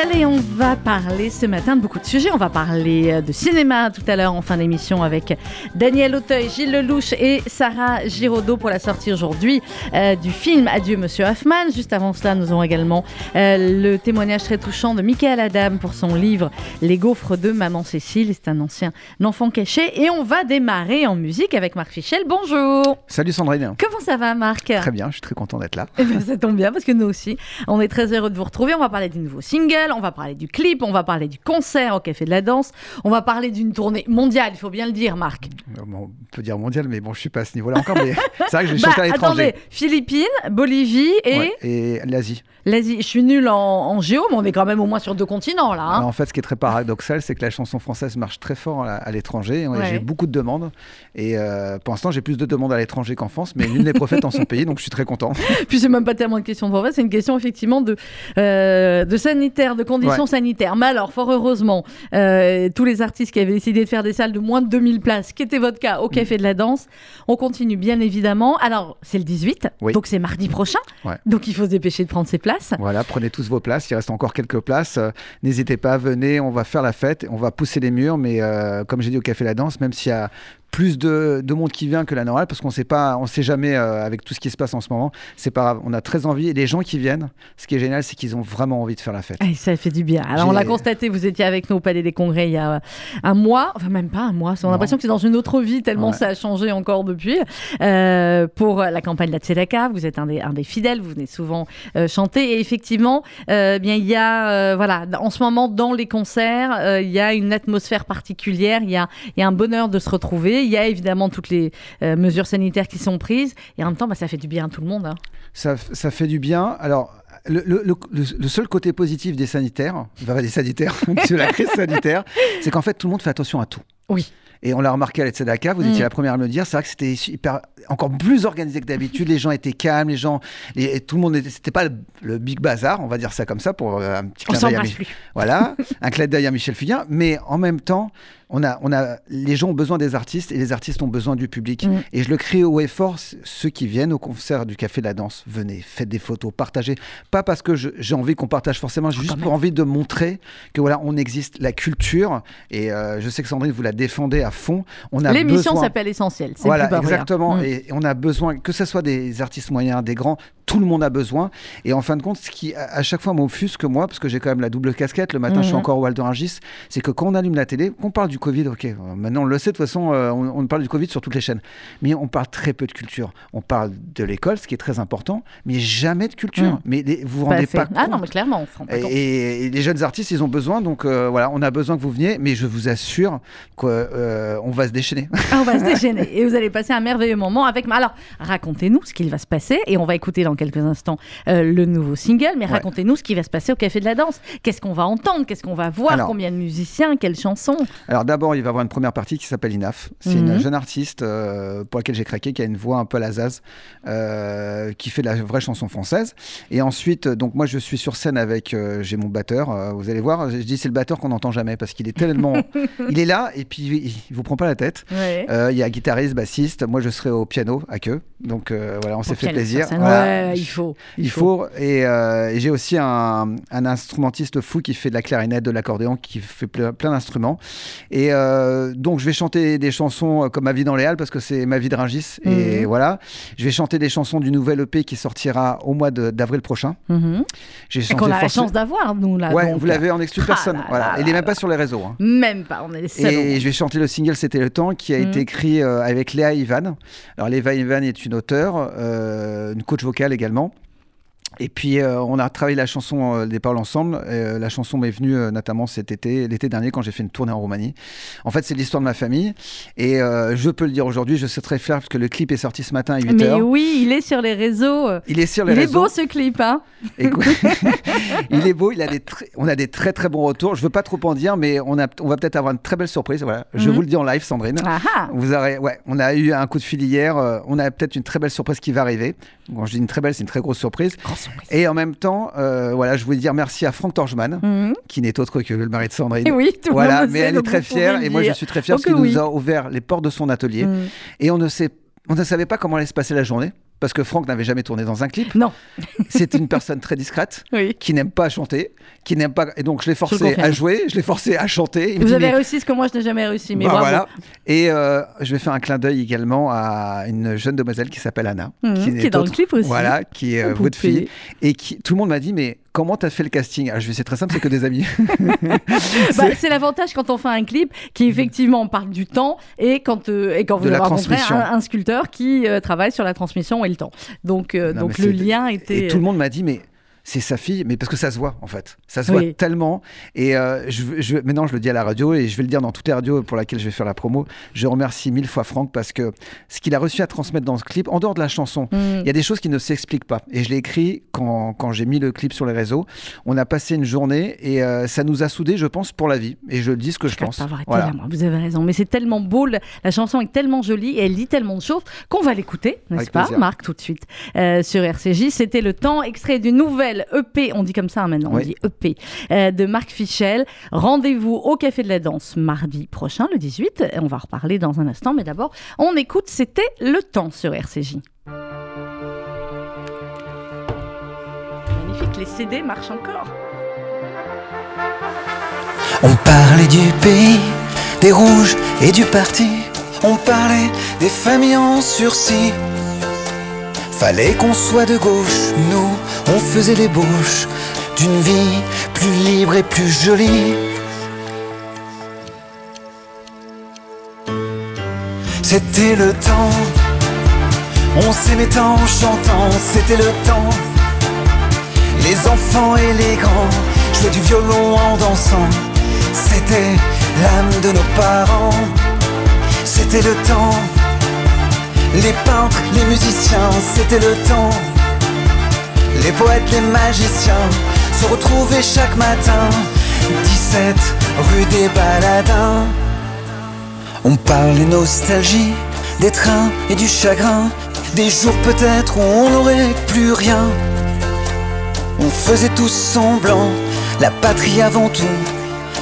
Essentiel et on va parler ce matin de beaucoup de sujets. On va parler euh, de cinéma tout à l'heure en fin d'émission avec Daniel Auteuil, Gilles Lelouch et Sarah Giraudot pour la sortie aujourd'hui euh, du film Adieu Monsieur Hoffman. Juste avant cela, nous aurons également euh, le témoignage très touchant de Michael Adam pour son livre Les gaufres de Maman Cécile. C'est un ancien enfant caché et on va démarrer en musique avec Marc Fichel. Bonjour. Salut Sandrine. Comment ça va Marc? Très bien, je suis très content d'être là. Eh ben, ça tombe bien parce que nous aussi, on est très heureux de vous retrouver. On va parler du nouveau single, on va parler du clip, on va parler du concert au Café de la Danse, on va parler d'une tournée mondiale, il faut bien le dire, Marc. Euh, on peut dire mondial, mais bon, je suis pas à ce niveau-là encore. Mais c'est vrai que je vais chanter à Bah, attendez, l'étranger. Philippines, Bolivie et Ouais, et l'Asie. l'Asie. Je suis nulle en, en géo, mais on est quand même au moins sur deux continents là. hein. Alors, en fait, ce qui est très paradoxal, c'est que la chanson française marche très fort à, à l'étranger. Ouais. J'ai beaucoup de demandes. Et euh, pour l'instant, j'ai plus de demandes à l'étranger qu'en France, mais nul n'est prophète en son pays, donc je suis très content. Puis c'est même pas tellement une question de vrai, c'est une question effectivement de, euh, de sanitaire, de conditions Ouais. sanitaires. Mais alors, fort heureusement, euh, tous les artistes qui avaient décidé de faire des salles de moins de 2000 places, qui était votre cas au Café de la Danse, on continue bien évidemment. Alors, c'est le 18, Oui. donc c'est mardi prochain. Ouais. Donc il faut se dépêcher de prendre ses places. Voilà, prenez tous vos places. Il reste encore quelques places. Euh, N'hésitez pas, venez, on va faire la fête, on va pousser les murs. Mais euh, comme j'ai dit au Café La Danse, même s'il y a plus de, de monde qui vient que la normale, parce qu'on sait pas, on sait jamais euh, avec tout ce qui se passe en ce moment. C'est pas grave. On a très envie. Et les gens qui viennent, ce qui est génial, c'est qu'ils ont vraiment envie de faire la fête. Ah, ça fait du bien. Alors, on l'a constaté, vous étiez avec nous au Palais des Congrès il y a un mois, enfin même pas un mois, on a l'impression que c'est dans une autre vie tellement Ouais. ça a changé encore depuis. Euh, pour la campagne de la Tzedaka, vous êtes un des, un des fidèles, vous venez souvent euh, chanter et effectivement, euh, bien il y a, euh, voilà, en ce moment dans les concerts, euh, il y a une atmosphère particulière, il y a, il y a un bonheur de se retrouver, il y a évidemment toutes les euh, mesures sanitaires qui sont prises et en même temps, bah, ça fait du bien à tout le monde. hein. Ça, ça fait du bien. Alors, le, le- le- le- le seul côté positif des sanitaires, enfin, des sanitaires, de la crise sanitaire, c'est qu'en fait, tout le monde fait attention à tout. Oui. Et on l'a remarqué à la Tzedaka, vous Mm. étiez la première à me le dire, c'est vrai que c'était hyper, encore plus organisé que d'habitude, les gens étaient calmes, les gens, et tout le monde était, c'était pas le, le big bazar, on va dire ça comme ça, pour euh, un petit clin d'œil Mi-. Voilà, un clin d'œil à Michel Fugain, mais en même temps, on a, on a, les gens ont besoin des artistes et les artistes ont besoin du public. Mm. Et je le crie haut et fort, ceux qui viennent au concert du Café de la Danse, venez, faites des photos, partagez. Pas parce que je- j'ai envie qu'on partage forcément, j'ai juste pour envie de montrer que voilà, on existe, la culture, et euh, je sais que Sandrine, vous la défendez à fond. On a L'émission besoin- s'appelle Essentiel. c'est voilà, exactement. Mm. Et on a besoin, que ce soit des artistes moyens, des grands, tout le monde a besoin. Et en fin de compte, ce qui à chaque fois m'offusque, moi, parce que j'ai quand même la double casquette, le matin je suis Mhm. encore au d'Orangis, c'est que quand on allume la télé, qu'on parle du Covid, ok, euh, maintenant on le sait, de toute façon, euh, on, on parle du Covid sur toutes les chaînes. Mais on parle très peu de culture. On parle de l'école, ce qui est très important, mais jamais de culture. Mhm. Mais les- vous vous rendez pas Ah non, compte. mais clairement, on pas compte. Et, et les jeunes artistes, ils ont besoin, donc euh, voilà, on a besoin que vous veniez, mais je vous assure qu'on va se déchaîner. Ah, on va se déchaîner et vous allez passer un merveilleux moment avec. Alors, racontez-nous ce qu'il va se passer et on va écouter dans quelques instants euh, le nouveau single. Mais Ouais. racontez-nous ce qui va se passer au Café de la Danse. Qu'est-ce qu'on va entendre? Qu'est-ce qu'on va voir? Alors- Combien de musiciens? Quelles chansons? Alors d'abord, il va y avoir une première partie qui s'appelle Inaf. C'est Mhm. une jeune artiste euh, pour laquelle j'ai craqué, qui a une voix un peu à la Zaz, euh, qui fait de la vraie chanson française. Et ensuite, donc moi je suis sur scène avec, j'ai mon batteur, vous allez voir, je dis c'est le batteur qu'on n'entend jamais parce qu'il est tellement... il est là et puis il, vous prend pas la tête. Ouais. Il y a guitariste, bassiste, moi je serai au piano à queue. Donc euh, voilà, on s'est fait plaisir. Voilà. Ouais, il faut. Il faut. Et, euh, et j'ai aussi un, un instrumentiste fou qui fait de la clarinette, de l'accordéon, qui fait ple- plein d'instruments. Et euh, donc, je vais chanter des chansons comme Ma vie dans les Halles, parce que c'est ma vie de Ringis. Et Mhm. voilà. Je vais chanter des chansons du nouvel EP qui sortira au mois d'avril prochain. J'ai chanté qu'on a la chance d'avoir, nous, là. Ouais, donc. vous l'avez en exclu Ah personne. là voilà. là Il est même pas sur les réseaux. hein. Même pas, on est les. Et je vais chanter le single C'était le temps qui a Mhm. été écrit avec Léa Ivan. Alors Léa Ivan est une auteure, euh, une coach vocale également. Et puis euh, on a travaillé la chanson euh, des paroles ensemble. Euh, la chanson m'est venue euh, notamment cet été, l'été dernier quand j'ai fait une tournée en Roumanie. En fait c'est l'histoire de ma famille et je peux le dire aujourd'hui, je suis très fier parce que le clip est sorti ce matin à 8h. Mais oui, il est sur les réseaux. Il est sur les Il est réseaux. beau ce clip, hein Écoute, il est beau, il a des on a des très très bons retours. Je veux pas trop en dire, mais on, a, on va peut-être avoir une très belle surprise. Voilà. Je Mhm. vous le dis en live, Sandrine. Vous aurez, ouais, on a eu un coup de fil hier. euh, on a peut-être une très belle surprise qui va arriver. Quand je dis une très belle, c'est une très grosse surprise. Grosse Et en même temps, euh, voilà, je voulais dire merci à Franck Torgeman, Mhm. qui n'est autre que le mari de Sandrine. Et oui, tout Voilà, mais sait, elle est très fière et moi je suis très fier Oh parce qu'il oui. nous a ouvert les portes de son atelier Mhm. et on ne sait, on ne savait pas comment allait se passer la journée parce que Franck n'avait jamais tourné dans un clip. Non, C'était une personne très discrète oui. qui n'aime pas chanter, qui n'aime pas et donc je l'ai forcé à jouer, je l'ai forcé à chanter. Il Vous dit, avez mais- réussi ce que moi je n'ai jamais réussi, mais Bah, bravo. voilà. Et euh, je vais faire un clin d'œil également à une jeune demoiselle qui s'appelle Anna, Mhm, qui est dans le clip aussi. Voilà, qui est euh, Oh, votre poupée. fille et qui tout le monde m'a dit mais comment t'as fait le casting Ah, je vais c'est très simple, c'est que des amis. Bah, c'est l'avantage quand on fait un clip qui effectivement parle du temps et quand, euh, et quand vous De la avez rencontré un, un sculpteur qui euh, travaille sur la transmission et le temps. Donc, euh, Non, donc le lien était. Et tout le monde m'a dit mais c'est sa fille, mais parce que ça se voit en fait. Ça se voit tellement. Et euh, je, je- maintenant, je le dis à la radio et je vais le dire dans toutes les radios pour lesquelles je vais faire la promo. Je remercie mille fois Franck parce que ce qu'il a reçu à transmettre dans ce clip, en dehors de la chanson, Mm. il y a des choses qui ne s'expliquent pas. Et je l'ai écrit quand, quand j'ai mis le clip sur les réseaux. On a passé une journée et euh, ça nous a soudés, je pense, pour la vie. Et je dis ce que je, regrette pense. pas avoir été Voilà. Vous avez raison. Mais c'est tellement beau. le- La chanson est tellement jolie et elle dit tellement de choses qu'on va l'écouter, n'est-ce pas, plaisir. Marc, tout de suite, euh, sur RCJ. C'était le temps, extrait d'une nouvelle EP, on dit comme ça hein, maintenant, on dit EP, euh, de Marc Fichel. Rendez-vous au Café de la Danse mardi prochain, le 18. On va en reparler dans un instant, mais d'abord, on écoute C'était le temps sur RCJ. Magnifique, les CD marchent encore. On parlait du pays, des rouges et du parti. On parlait des familles en sursis. Fallait qu'on soit de gauche, nous, on faisait l'ébauche d'une vie plus libre et plus jolie. C'était le temps, on s'aimait en chantant, c'était le temps. Les enfants et les grands jouaient du violon en dansant. C'était l'âme de nos parents. C'était le temps. Les peintres, les musiciens, c'était le temps. Les poètes, les magiciens se retrouvaient chaque matin. 17 rue des Baladins. On parlait nostalgie, des trains et du chagrin. Des jours peut-être où on n'aurait plus rien. On faisait tous semblant, la patrie avant tout.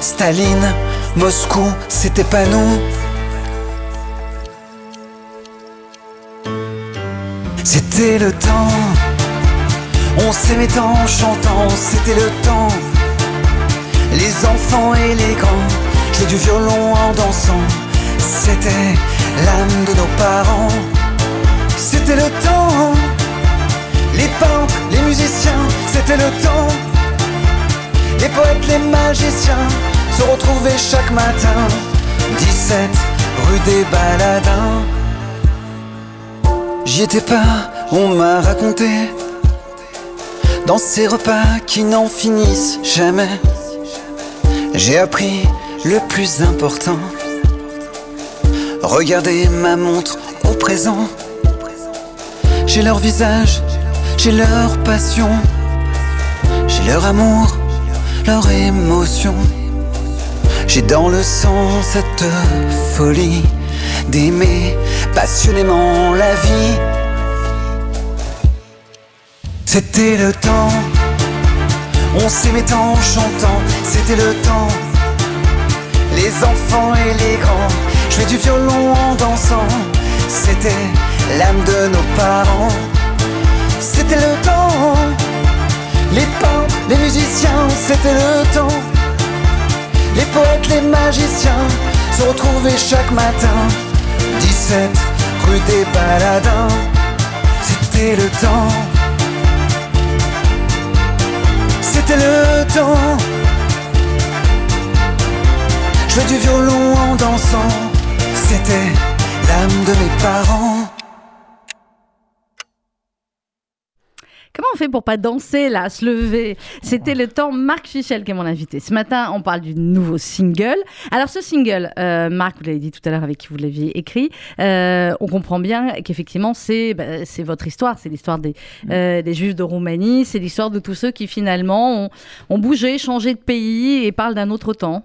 Staline, Moscou, c'était pas nous. C'était le temps, on s'aimait en chantant, c'était le temps. Les enfants et les grands jouaient du violon en dansant. C'était l'âme de nos parents. C'était le temps. Les peintres, les musiciens, c'était le temps. Les poètes, les magiciens se retrouvaient chaque matin. 17 rue des Baladins. J'y étais pas, on m'a raconté. Dans ces repas qui n'en finissent jamais, j'ai appris le plus important. Regardez ma montre au présent. J'ai leur visage, j'ai leur passion, j'ai leur amour, leur émotion. J'ai dans le sang cette folie d'aimer passionnément la vie. C'était le temps, on s'aimait en chantant, c'était le temps. Les enfants et les grands jouaient du violon en dansant, c'était l'âme de nos parents. C'était le temps, les peintres, les musiciens, c'était le temps. Les poètes, les magiciens se retrouvaient chaque matin. 17 rue des Baladins, c'était le temps. C'était le temps. Jouer du violon en dansant, c'était l'âme de mes parents. Comment on fait pour pas danser là, se lever C'était le temps. Marc Fichel qui est mon invité. Ce matin, on parle du nouveau single. Alors ce single, euh, Marc, vous l'avez dit tout à l'heure avec qui vous l'aviez écrit, euh, on comprend bien qu'effectivement c'est bah, c'est votre histoire, c'est l'histoire des, euh, des Juifs de Roumanie, c'est l'histoire de tous ceux qui finalement ont, ont bougé, changé de pays et parlent d'un autre temps.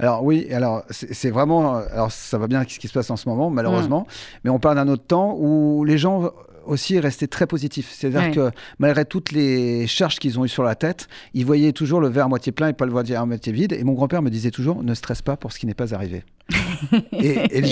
Alors oui, alors c'est vraiment, alors ça va bien avec ce qui se passe en ce moment, Mm. malheureusement, mais on parle d'un autre temps où les gens aussi rester très positif. C'est-à-dire Ouais. que malgré toutes les charges qu'ils ont eues sur la tête, ils voyaient toujours le verre à moitié plein et pas le verre à moitié vide. Et mon grand-père me disait toujours ne stresse pas pour ce qui n'est pas arrivé. et et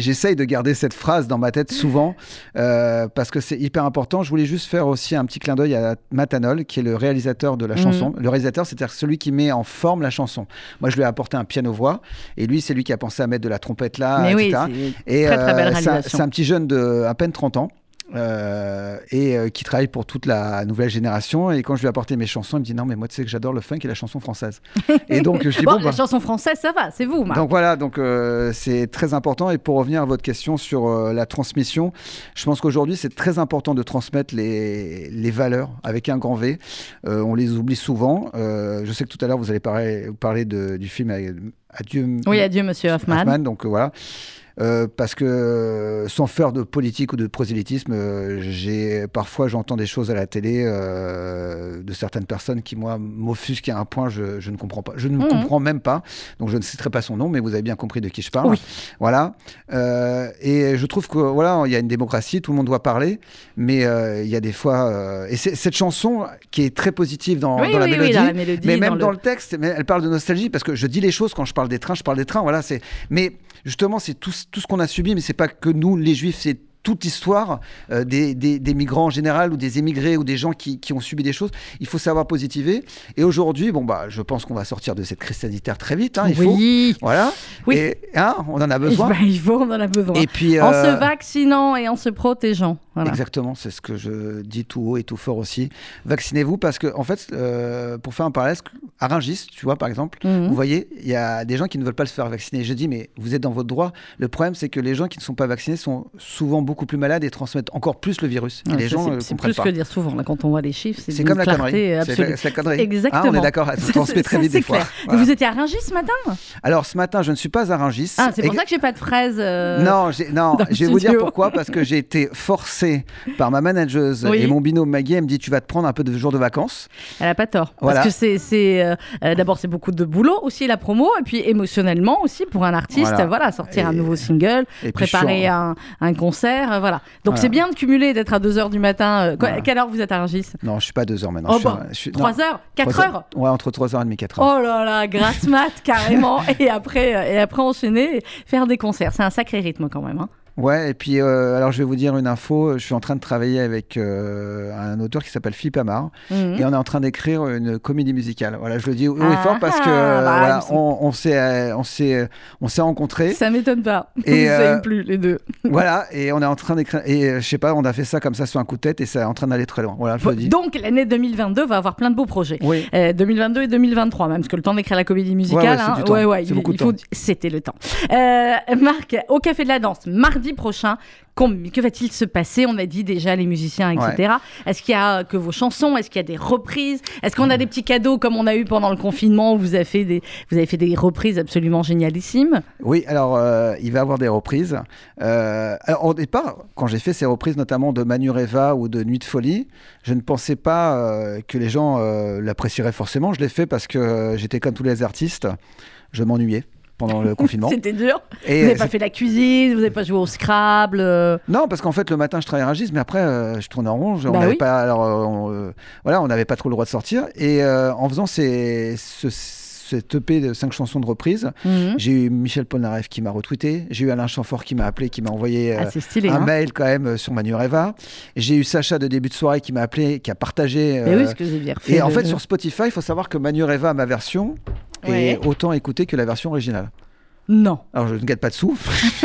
j'essaye de garder cette phrase dans ma tête souvent euh, parce que c'est hyper important. Je voulais juste faire aussi un petit clin d'œil à Matanol, qui est le réalisateur de la Mhm. chanson. Le réalisateur, c'est-à-dire celui qui met en forme la chanson. Moi, je lui ai apporté un piano-voix et lui, c'est lui qui a pensé à mettre de la trompette là, Mais oui, etc. c'est Et euh, c'est un- un petit jeune de à peine 30 ans. Euh, et euh, qui travaille pour toute la nouvelle génération. Et quand je lui ai apporté mes chansons, il me dit non, mais moi, tu sais que j'adore le funk et la chanson française. et donc, je dis Bon, bon, la bah, chanson française, ça va, c'est vous, Marc. donc voilà, donc euh, c'est très important. Et pour revenir à votre question sur la transmission, je pense qu'aujourd'hui c'est très important de transmettre les, les valeurs avec un grand V. On les oublie souvent. Je sais que tout à l'heure vous allez parler, vous parler de- du film Adieu. Oui, adieu, monsieur Hoffman. Hoffman, donc voilà. Euh, parce que euh, sans faire de politique ou de prosélytisme, euh, j'ai parfois j'entends des choses à la télé euh, de certaines personnes qui moi m'offusquent à un point je, je ne comprends pas. Je ne Mhm. comprends même pas. Donc je ne citerai pas son nom, mais vous avez bien compris de qui je parle. Oui. Voilà. Euh, et je trouve que voilà, il y a une démocratie, tout le monde doit parler, mais euh, il y a des fois euh, et c'est- cette chanson qui est très positive dans, Oui, dans la oui, mélodie, dans la mélodie, mais même dans dans, le- le... texte, mais elle parle de nostalgie parce que je dis les choses quand je parle des trains, je parle des trains. Voilà, c'est. Mais justement, c'est tout, ce qu'on a subi, mais c'est pas que nous, les Juifs, c'est toute l'histoire euh, des, des- des migrants en général ou des émigrés ou des gens qui, qui ont subi des choses. Il faut savoir positiver. Et aujourd'hui, bon bah, je pense qu'on va sortir de cette crise sanitaire très vite. hein, il faut. oui. Voilà. Oui. Et hein, on en a besoin. Bah, il faut, on en a besoin. Et puis. En euh, se vaccinant et en se protégeant. Voilà. Exactement, c'est ce que je dis tout haut et tout fort aussi. Vaccinez-vous parce que, en fait, euh, pour faire un parallèle, à Rungis, tu vois, par exemple, Mhm. vous voyez, il y a des gens qui ne veulent pas se faire vacciner. Je dis, mais vous êtes dans votre droit. Le problème, c'est que les gens qui ne sont pas vaccinés sont souvent beaucoup plus malades et transmettent encore plus le virus. Et Ouais, les gens c'est- comprennent plus pas. que dire souvent. Là, quand on voit les chiffres, c'est comme la connerie. C'est absolue. la, c'est la connerie. Exactement. Ah, on est d'accord, ça se transmet très vite des fois. clair. Voilà. Vous étiez à Rungis ce matin Alors, ce matin, je ne suis pas à Rungis. Ah, c'est pour Et- ça que j'ai pas de fraises. euh, Non, non je vais vous dire pourquoi. Parce que j'ai été forcé par ma manageuse Oui. et mon binôme Maggie. Elle me dit Tu vas te prendre un peu de jours de vacances. Elle a pas tort. Voilà. Parce que c'est, euh, euh, d'abord c'est beaucoup de boulot aussi la promo et puis émotionnellement aussi pour un artiste, Voilà. sortir un Et- nouveau single, Et préparer un concert, euh, voilà. Donc Voilà. c'est bien de cumuler, d'être à 2h du matin. euh, quoi- Voilà. Quelle heure vous êtes à Rungis? Non, je suis pas à 2 heures maintenant. Oh je suis, bah, je suis- 3 non, heures 4 trois heures Ouais, entre 3h30 et 4h. Oh là là, grasse mat carrément et après euh, et après enchaîner et faire des concerts. C'est un sacré rythme quand même. hein. Ouais, et puis euh, alors je vais vous dire une info. Je suis en train de travailler avec euh, un auteur qui s'appelle Philippe Amar Mhm. et on est en train d'écrire une comédie musicale. Voilà, je le dis haut et Ah, fort parce que bah, voilà, on, s'est euh, on s'est on s'est rencontrés. Ça m'étonne pas. Et, Vous euh, plus les deux. voilà, et on est en train d'écrire. Et je sais pas, on a fait ça comme ça sur un coup de tête et c'est en train d'aller très loin. Voilà, je le dis. Donc l'année 2022 va avoir plein de beaux projets. Oui. Euh, 2022 et 2023 même, parce que le temps d'écrire la comédie musicale, Ouais, ouais, hein, ouais, ouais, il- il faut-. C'était le temps. Marc, au Café de la Danse, mardi prochain, que va-t-il se passer? On a dit déjà les musiciens, etc. Est-ce qu'il y a que vos chansons? Est-ce qu'il y a des reprises? Est-ce qu'on a des petits cadeaux comme on a eu pendant le confinement où vous avez fait des, vous avez fait des reprises absolument génialissimes? Oui, alors euh, il va y avoir des reprises. Euh, alors, au départ, quand j'ai fait ces reprises, notamment de Manureva ou de Nuit de folie, je ne pensais pas euh, que les gens l'apprécieraient forcément. Je l'ai fait parce que j'étais comme tous les artistes, je m'ennuyais pendant le confinement. C'était dur. Et vous n'avez euh, pas fait la cuisine, vous n'avez pas joué au Scrabble. euh, non, parce qu'en fait le matin je travaillais à Rungis, mais après euh, je tournais en rond. Je- on Bah n'avait oui. pas, alors on, voilà, on n'avait pas trop le droit de sortir. Et en faisant ces, ce, cette EP de cinq chansons de reprise, mhm. j'ai eu Michel Polnareff qui m'a retweeté, j'ai eu Alain Chamfort qui m'a appelé, qui m'a envoyé. Ah, euh, stylé. un hein. mail quand même euh, sur Manureva. J'ai eu Sacha de début de soirée qui m'a appelé, qui a partagé. Euh, oui, ce que et en fait, sur Spotify, il faut savoir que Manureva a ma version Ouais. est autant écoutée que la version originale. Non. Alors, je ne gagne pas de sous,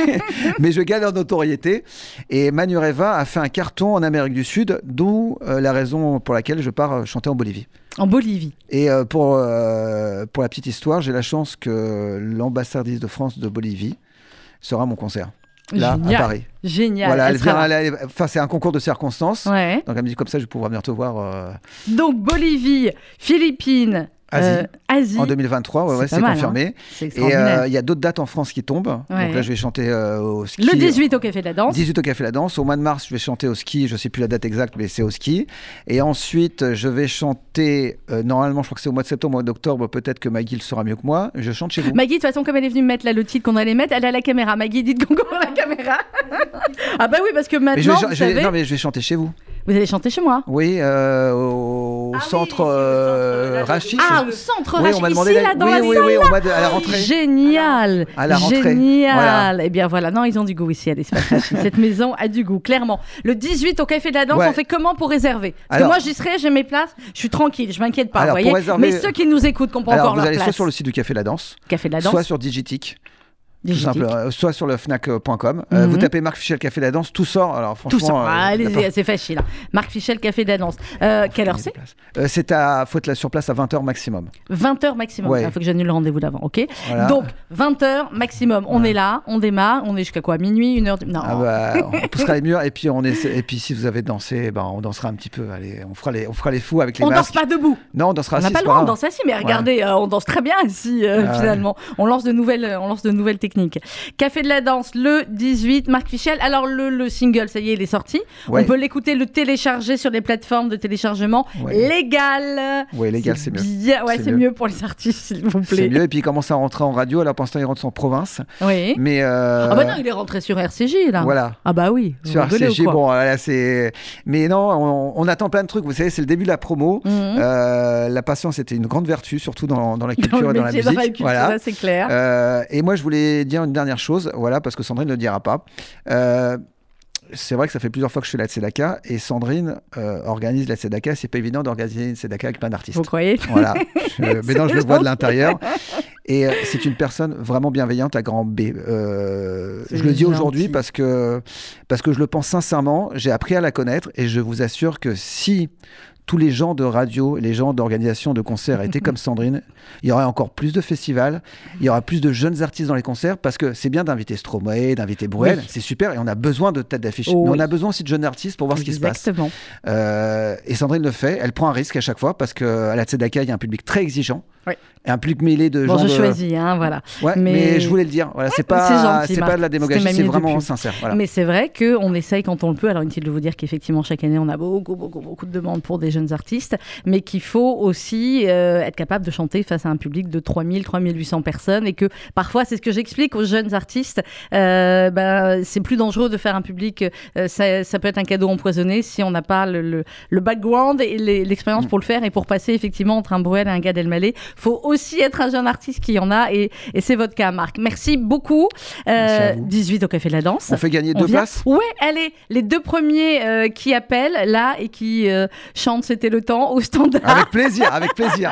mais je gagne en notoriété. Et Manureva a fait un carton en Amérique du Sud, d'où euh, la raison pour laquelle je pars euh, chanter en Bolivie. En Bolivie. Et euh, pour, euh, pour la petite histoire, j'ai la chance que l'ambassadrice de France de Bolivie sera à mon concert, là, Génial. à Paris. Génial. Voilà, Elle vient, elle- enfin, c'est un concours de circonstances. Ouais. Donc elle me dit comme ça, je vais pouvoir venir te voir. Donc Bolivie, Philippines, Asie. Euh, Asie. En 2023, ouais, C'est ouais, confirmé. hein. C'est Et euh, il y a d'autres dates en France qui tombent. Ouais. Donc là, je vais chanter euh, au ski. Le 18 au Café de la Danse. 18 au Café La Danse. Au mois de mars, je vais chanter au ski. Je sais plus la date exacte, mais c'est au ski. Et ensuite, je vais chanter. normalement, je crois que c'est au mois de septembre, au mois d'octobre. Peut-être que Maggie le saura mieux que moi. Je chante chez vous. Maggie, de toute façon, comme elle est venue mettre là le titre qu'on allait mettre, elle a la caméra. Maggie, dites coucou à la caméra. ah bah oui, parce que Mais maintenant, je vais, vous, je vais- savez, non, mais je vais chanter chez vous. Vous allez chanter chez moi. Oui, euh, au Ah oui, centre le euh, centre, là, Rachis. Ah, au centre oui, Rachis, on m'a ici, demandé là, d'aller- dans oui, la oui, salle. oui, au de- à la rentrée. Génial. À la rentrée. Génial. Voilà. Eh bien voilà, non, ils ont du goût ici à l'espace. Cette maison a du goût, clairement. Le 18 au Café de la Danse, Ouais. on fait comment pour réserver? Parce Alors- que moi, j'y serai, j'ai mes places, je suis tranquille, je m'inquiète pas, Alors, vous voyez. réserver- Mais ceux qui nous écoutent, n'ont pas Alors, encore vous leur allez place. soit sur le site du Café La Danse, Café de la Danse. soit sur Digitic. Tout simple, euh, soit sur le fnac.com. Euh, Mhm. Vous tapez Marc Fichel Café La Danse, tout sort. Alors franchement, Tout ça, euh, allez, n'importe- c'est facile. hein. Marc Fichel, Café de la Danse. Euh, quelle heure c'est Euh, C'est à faut être là sur place à 20h maximum. 20h maximum. Ouais. Il faut que j'annule le rendez-vous d'avant, ok Voilà. Donc, 20h maximum. On est là, on démarre, on est jusqu'à quoi Minuit, une heure. Non. Ah bah, on poussera les murs et puis on essaie- et puis si vous avez dansé, ben on dansera un petit peu. Allez, on fera les on fera les fous avec les on danse masques. pas debout. Non, on dansera On n'a assis, pas c'est le droit, on danse assis, mais regardez, euh, on danse très bien euh, Ah finalement. On lance, de nouvelles, euh, on lance de nouvelles techniques. Café de la danse, le 18, Marc Fichel. Alors, le, le single, ça y est, il est sorti. Ouais. On peut l'écouter, le télécharger sur les plateformes de téléchargement Ouais. légal. Ouais, légal, c'est mieux. Bien, ouais, C'est c'est mieux. mieux. pour les artistes, s'il vous C'est plaît. mieux et puis il commence à rentrer en radio. Alors pour l'instant, il rentre en province, Oui. mais euh, Ah bah non, il est rentré sur RCJ, là. voilà. Ah bah oui. Sur RCJ, bon, là, c'est. Mais non, on, on attend plein de trucs. Vous savez, c'est le début de la promo. Mhm. Euh, la patience était une grande vertu, surtout dans, dans la culture Dans et dans la musique. dans la culture, voilà. là, c'est clair. Euh, et moi, je voulais dire une dernière chose, voilà, parce que Sandrine ne le dira pas. Euh, c'est vrai que ça fait plusieurs fois que je fais la Tzedaka et Sandrine euh, organise la Tzedaka. C'est pas évident d'organiser une Tzedaka avec plein d'artistes. Vous croyez? Voilà. Je- mais non, je le vois de l'intérieur. Et euh, c'est une personne vraiment bienveillante à grand B. Euh, je le dis aujourd'hui parce que, parce que je le pense sincèrement. J'ai appris à la connaître et je vous assure que si tous les gens de radio les gens d'organisation de concerts étaient comme Sandrine, il y aurait encore plus de festivals, il y aura plus de jeunes artistes dans les concerts parce que c'est bien d'inviter Stromae, d'inviter Bruel, Oui. c'est super et on a besoin de têtes d'affiche. Oh mais oui. on a besoin aussi de jeunes artistes pour voir ce qui se passe. Euh, et Sandrine le fait, elle prend un risque à chaque fois parce qu'à la Tzedaka, il y a un public très exigeant. Oui. Un public mêlé de Bon, gens. je de- choisis, hein, voilà. Ouais, mais- mais... je voulais le dire. Voilà, c'est c'est pas, c'est pas de la démagogie, c'est vraiment sincère. Voilà. Mais c'est vrai qu'on essaye quand on le peut. Alors inutile de vous dire qu'effectivement, chaque année, on a beaucoup, beaucoup, beaucoup de demandes pour des jeunes artistes, mais qu'il faut aussi euh, être capable de chanter face à un public de 3000, 3800 personnes et que parfois, c'est ce que j'explique aux jeunes artistes, euh, ben, c'est plus dangereux de faire un public, euh, ça, ça peut être un cadeau empoisonné si on n'a pas le, le- le background et l'expérience Mm. pour le faire et pour passer effectivement entre un Bruel et un Gad Elmaleh. faut aussi être un jeune artiste qui en a et, et c'est votre cas, Marc. Merci beaucoup. Merci à Euh, vous. 18 au Café de la Danse. On fait gagner On deux vient places Ouais, allez, les deux premiers euh, qui appellent là et qui euh, chantent C'était le temps au standard Avec plaisir, avec plaisir.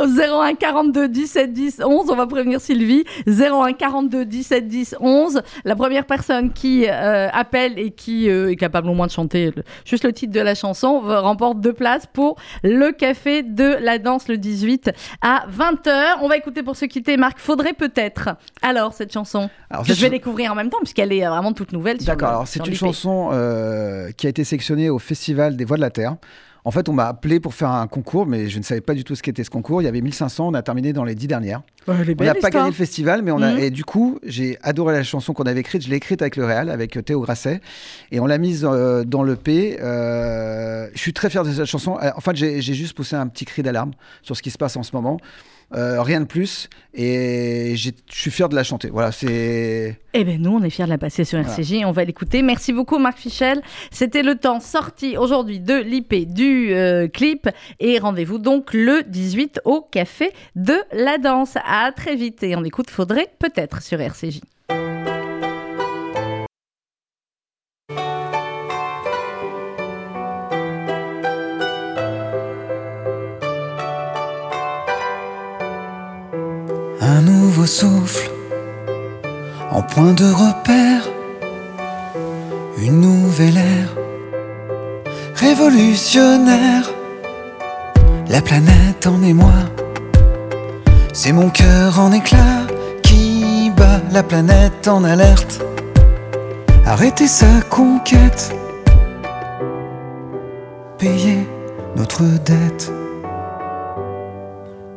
au 01 42 17 10 11. On va prévenir Sylvie. 01 42 17 10 11. La première personne qui euh, appelle et qui est capable au moins de chanter le- juste le titre de la chanson remporte deux places pour le café de la danse le 18 à 20h. On va écouter pour se quitter Marc. Faudrait peut-être. Alors, cette chanson Alors, que cette je vais ch- découvrir en même temps puisqu'elle est euh, vraiment toute nouvelle. D'accord, alors c'est une chanson euh, qui a été sélectionnée au Festival des Voix de la Terre. En fait, on m'a appelé pour faire un concours, mais je ne savais pas du tout ce qu'était ce concours. Il y avait 1500, on a terminé dans les 10 dernières. Ouais, On n'a pas gagné le festival, mais on a. Mhm. Et du coup, j'ai adoré la chanson qu'on avait écrite. Je l'ai écrite avec le Real, avec euh, Théo Grasset, et on l'a mise euh, dans le P. Euh, je suis très fier de cette chanson. En fait, j'ai juste poussé un petit cri d'alarme sur ce qui se passe en ce moment. Euh, rien de plus. Et je suis fier de la chanter. Voilà, c'est. Eh bien, nous, on est fiers de la passer sur RCJ et on va l'écouter. Merci beaucoup, Marc Fichel. C'était le temps sorti aujourd'hui de l'IP du euh, clip. Et rendez-vous donc le 18 au Café de la Danse. À très vite. Et on écoute Faudrait peut-être sur RCJ. Souffle en point de repère, une nouvelle ère révolutionnaire. La planète en émoi, c'est mon cœur en éclat qui bat la planète en alerte. Arrêter sa conquête, payer notre dette.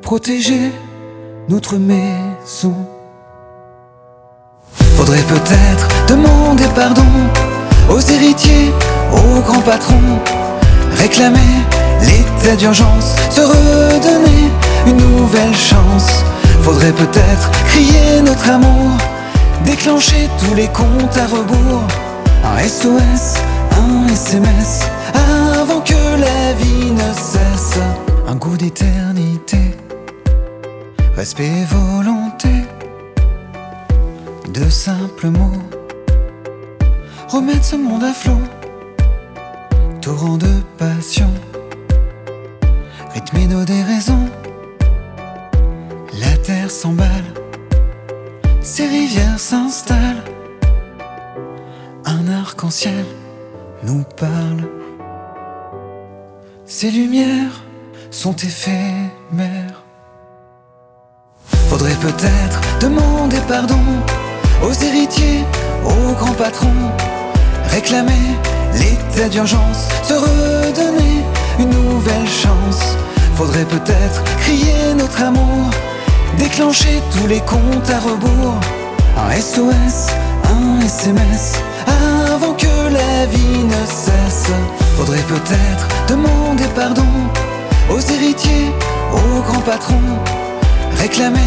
protéger notre maison. Faudrait peut-être demander pardon aux héritiers, aux grands patrons, réclamer l'état d'urgence, se redonner une nouvelle chance. Faudrait peut-être crier notre amour, déclencher tous les comptes à rebours, un SOS, un SMS, avant que la vie ne cesse, un goût d'éternité, respect volonté, de simples mots, remettre ce monde à flot, torrent de passion, rythmer nos déraisons, la terre s'emballe, ces rivières s'installent, un arc-en-ciel nous parle. Ces lumières sont éphémères. Faudrait peut-être demander pardon aux héritiers, aux grands patrons, réclamer l'état d'urgence, se redonner une nouvelle chance. Faudrait peut-être crier notre amour, déclencher tous les comptes à rebours, un SOS, un SMS, avant que la vie ne cesse. Faudrait peut-être demander pardon aux héritiers, aux grands patrons, réclamer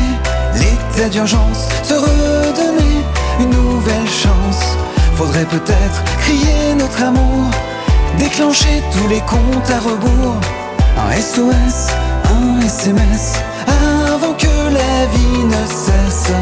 l'état d'urgence, se redonner une nouvelle chance. Faudrait peut-être crier notre amour, déclencher tous les comptes à rebours, un SOS, un SMS, avant que la vie ne cesse.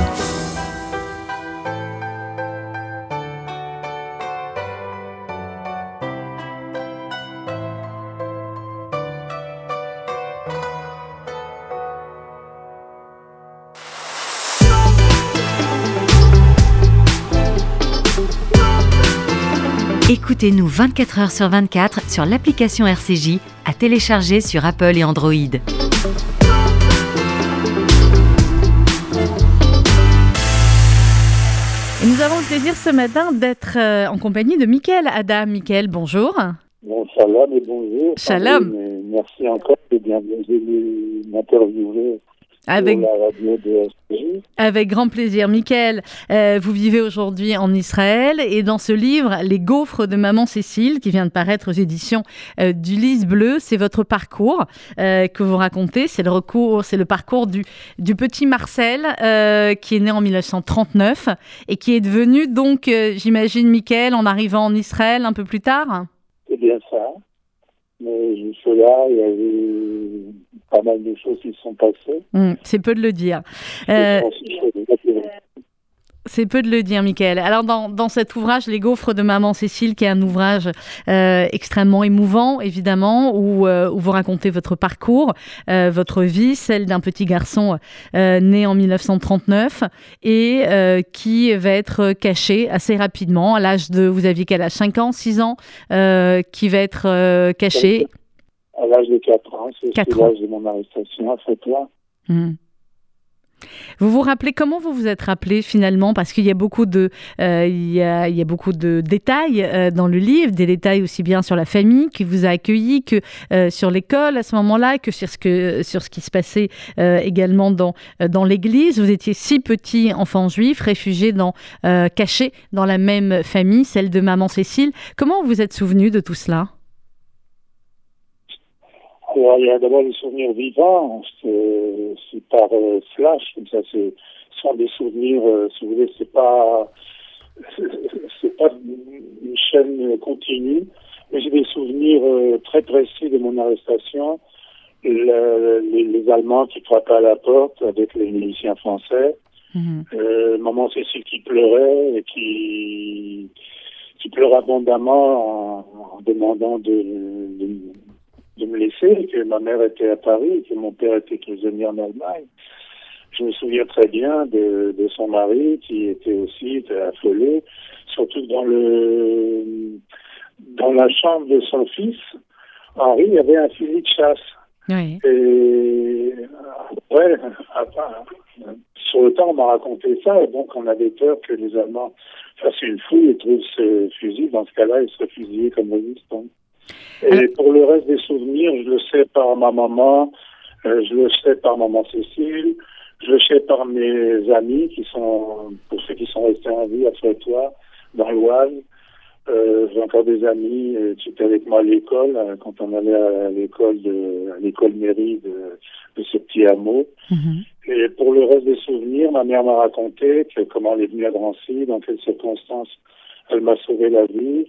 Écoutez-nous 24 heures sur 24 sur l'application RCJ à télécharger sur Apple et Android. Et nous avons le plaisir ce matin d'être euh, en compagnie de Mickaël Adam. Mickaël, bonjour. Bon, shalom et bonjour. Shalom. Merci encore de bien m'interviewer Avec, grand plaisir. Mickaël, euh, vous vivez aujourd'hui en Israël et dans ce livre, Les gaufres de Maman Cécile, qui vient de paraître aux éditions euh, du Lys Bleu, c'est votre parcours euh, que vous racontez. C'est le, recours, c'est le parcours du, du petit Marcel qui est né en 1939 et qui est devenu donc, j'imagine, Mickaël, en arrivant en Israël un peu plus tard. C'est bien ça. Mais jusque-là, il y a eu pas mal de choses qui se sont passées. Hmm, c'est peu de le dire. Euh, pense que c'est- peu de le dire, Michael. Alors, dans, dans cet ouvrage, Les gaufres de Maman Cécile, qui est un ouvrage euh, extrêmement émouvant, évidemment, où, euh, où vous racontez votre parcours, euh, votre vie, celle d'un petit garçon né en 1939 et qui va être caché assez rapidement, à l'âge de, vous aviez quel âge? 5 ans, 6 ans, qui va être caché? À l'âge de 4 ans, c'est l'âge de mon arrestation à Frétois. Hmm. Vous vous rappelez comment vous vous êtes rappelé finalement? Parce qu'il y a beaucoup de euh, il, y a, il y a beaucoup de détails euh, dans le livre, des détails aussi bien sur la famille qui vous a accueilli que euh, sur l'école à ce moment-là, que sur ce que sur ce qui se passait également dans dans l'église. Vous étiez six petits enfants juifs réfugiés dans cachés dans la même famille, celle de maman Cécile. Comment vous êtes souvenu de tout cela? Alors, il y a d'abord les souvenirs vivants, c'est par euh, flash, comme ça, ce sont des souvenirs, euh, si vous voulez, c'est pas c'est pas une chaîne continue, mais j'ai des souvenirs euh, très précis de mon arrestation. Le- les, les Allemands qui frappaient à la porte avec les miliciens français, euh, maman Cécile qui pleurait et qui qui pleurait abondamment en, en demandant de, de, de me laisser, que ma mère était à Paris, que mon père était prisonnier en Allemagne. Je me souviens très bien de, de son mari qui était aussi affolé, surtout dans le dans la chambre de son fils. Henri il y avait un fusil de chasse. Oui. Et après, après, sur le temps, on m'a raconté ça, et donc on avait peur que les Allemands fassent une fouille et trouvent ce fusil. Dans ce cas-là, ils seraient fusillés comme résistants. Et pour le reste des souvenirs, je le sais par ma maman, je le sais par maman Cécile, je le sais par mes amis qui sont, pour ceux qui sont restés en vie après toi, dans l'Oise. Euh, j'ai encore des amis euh, qui étaient avec moi à l'école euh, quand on allait à l'école de à l'école mairie de, de ce petit hameau. Mhm. Et pour le reste des souvenirs, ma mère m'a raconté que comment elle est venue à Drancy, dans quelles circonstances elle m'a sauvé la vie,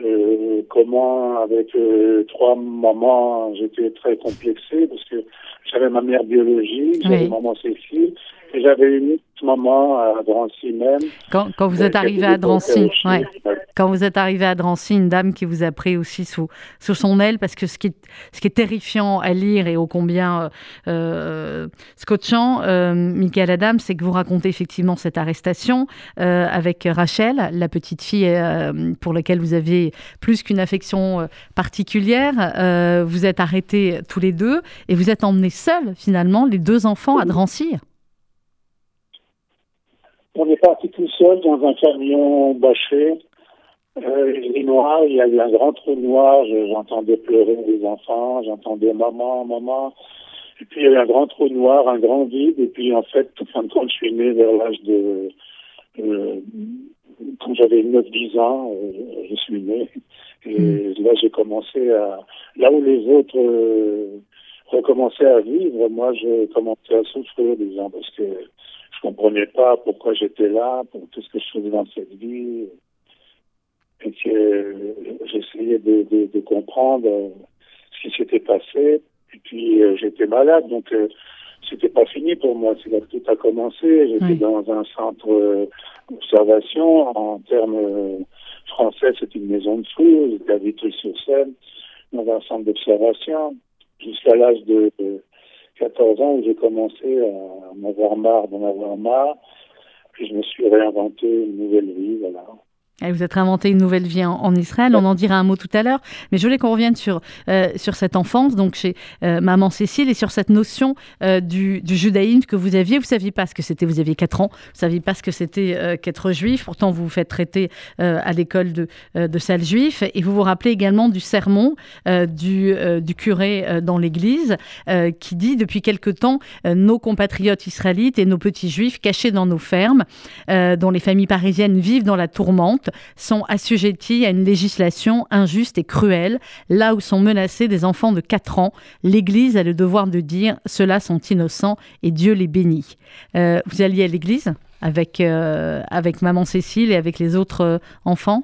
euh, comment avec euh, trois mamans j'étais très complexé parce que j'avais ma mère biologique, j'avais Oui. maman Cécile j'avais une autre maman à Drancy même. Quand, quand vous êtes arrivé à Drancy, aussi, ouais. ouais. quand vous êtes arrivé à Drancy, une dame qui vous a pris aussi sous, sous son aile, parce que ce qui, est, ce qui est terrifiant à lire et ô combien euh, euh, scotchant, euh, Michael Adam, c'est que vous racontez effectivement cette arrestation euh, avec Rachel, la petite fille pour laquelle vous aviez plus qu'une affection particulière. Vous êtes arrêtés tous les deux et vous êtes emmenés seuls, finalement, les deux enfants à Drancy. On est parti tout seul dans un camion bâché. Euh, il noir, il y avait un grand trou noir, je- j'entendais pleurer les enfants, j'entendais maman, maman. Et puis il y avait un grand trou noir, un grand vide, et puis en fait, en fin de compte, je suis né vers l'âge de... Euh, quand j'avais 9-10 ans, euh, je suis né. Et là, j'ai commencé à... Là où les autres euh, recommençaient à vivre, moi, j'ai commencé à souffrir, disons, parce que comprenais pas pourquoi j'étais là, pour tout ce que je faisais dans cette vie. Et que euh, j'essayais de, de, de comprendre euh, ce qui s'était passé. Et puis euh, j'étais malade, donc c'était pas fini pour moi. C'est là que tout a commencé. J'étais Oui. dans un centre d'observation. En termes français, c'est une maison de fous. J'étais à Vitry-sur-Seine, dans un centre d'observation, jusqu'à l'âge de, de 14 ans où j'ai commencé à en avoir marre, d'en avoir marre. Puis je me suis réinventé une nouvelle vie, voilà. Et vous êtes inventé une nouvelle vie en, Israël, on en dira un mot tout à l'heure, mais je voulais qu'on revienne sur, euh, sur cette enfance, donc chez euh, maman Cécile, et sur cette notion euh, du, du judaïsme que vous aviez. Vous saviez pas ce que c'était, vous aviez 4 ans, vous saviez pas ce que c'était euh, qu'être juif, pourtant vous vous faites traiter euh, à l'école de, euh, de sale juif, et vous vous rappelez également du sermon du, du curé dans l'église, qui dit depuis quelque temps, nos compatriotes israélites et nos petits juifs cachés dans nos fermes, dont les familles parisiennes vivent dans la tourmente, sont assujettis à une législation injuste et cruelle. Là où sont menacés des enfants de 4 ans, l'Église a le devoir de dire ceux-là sont innocents et Dieu les bénit. Euh, vous alliez à l'Église avec, euh, avec maman Cécile et avec les autres euh, enfants?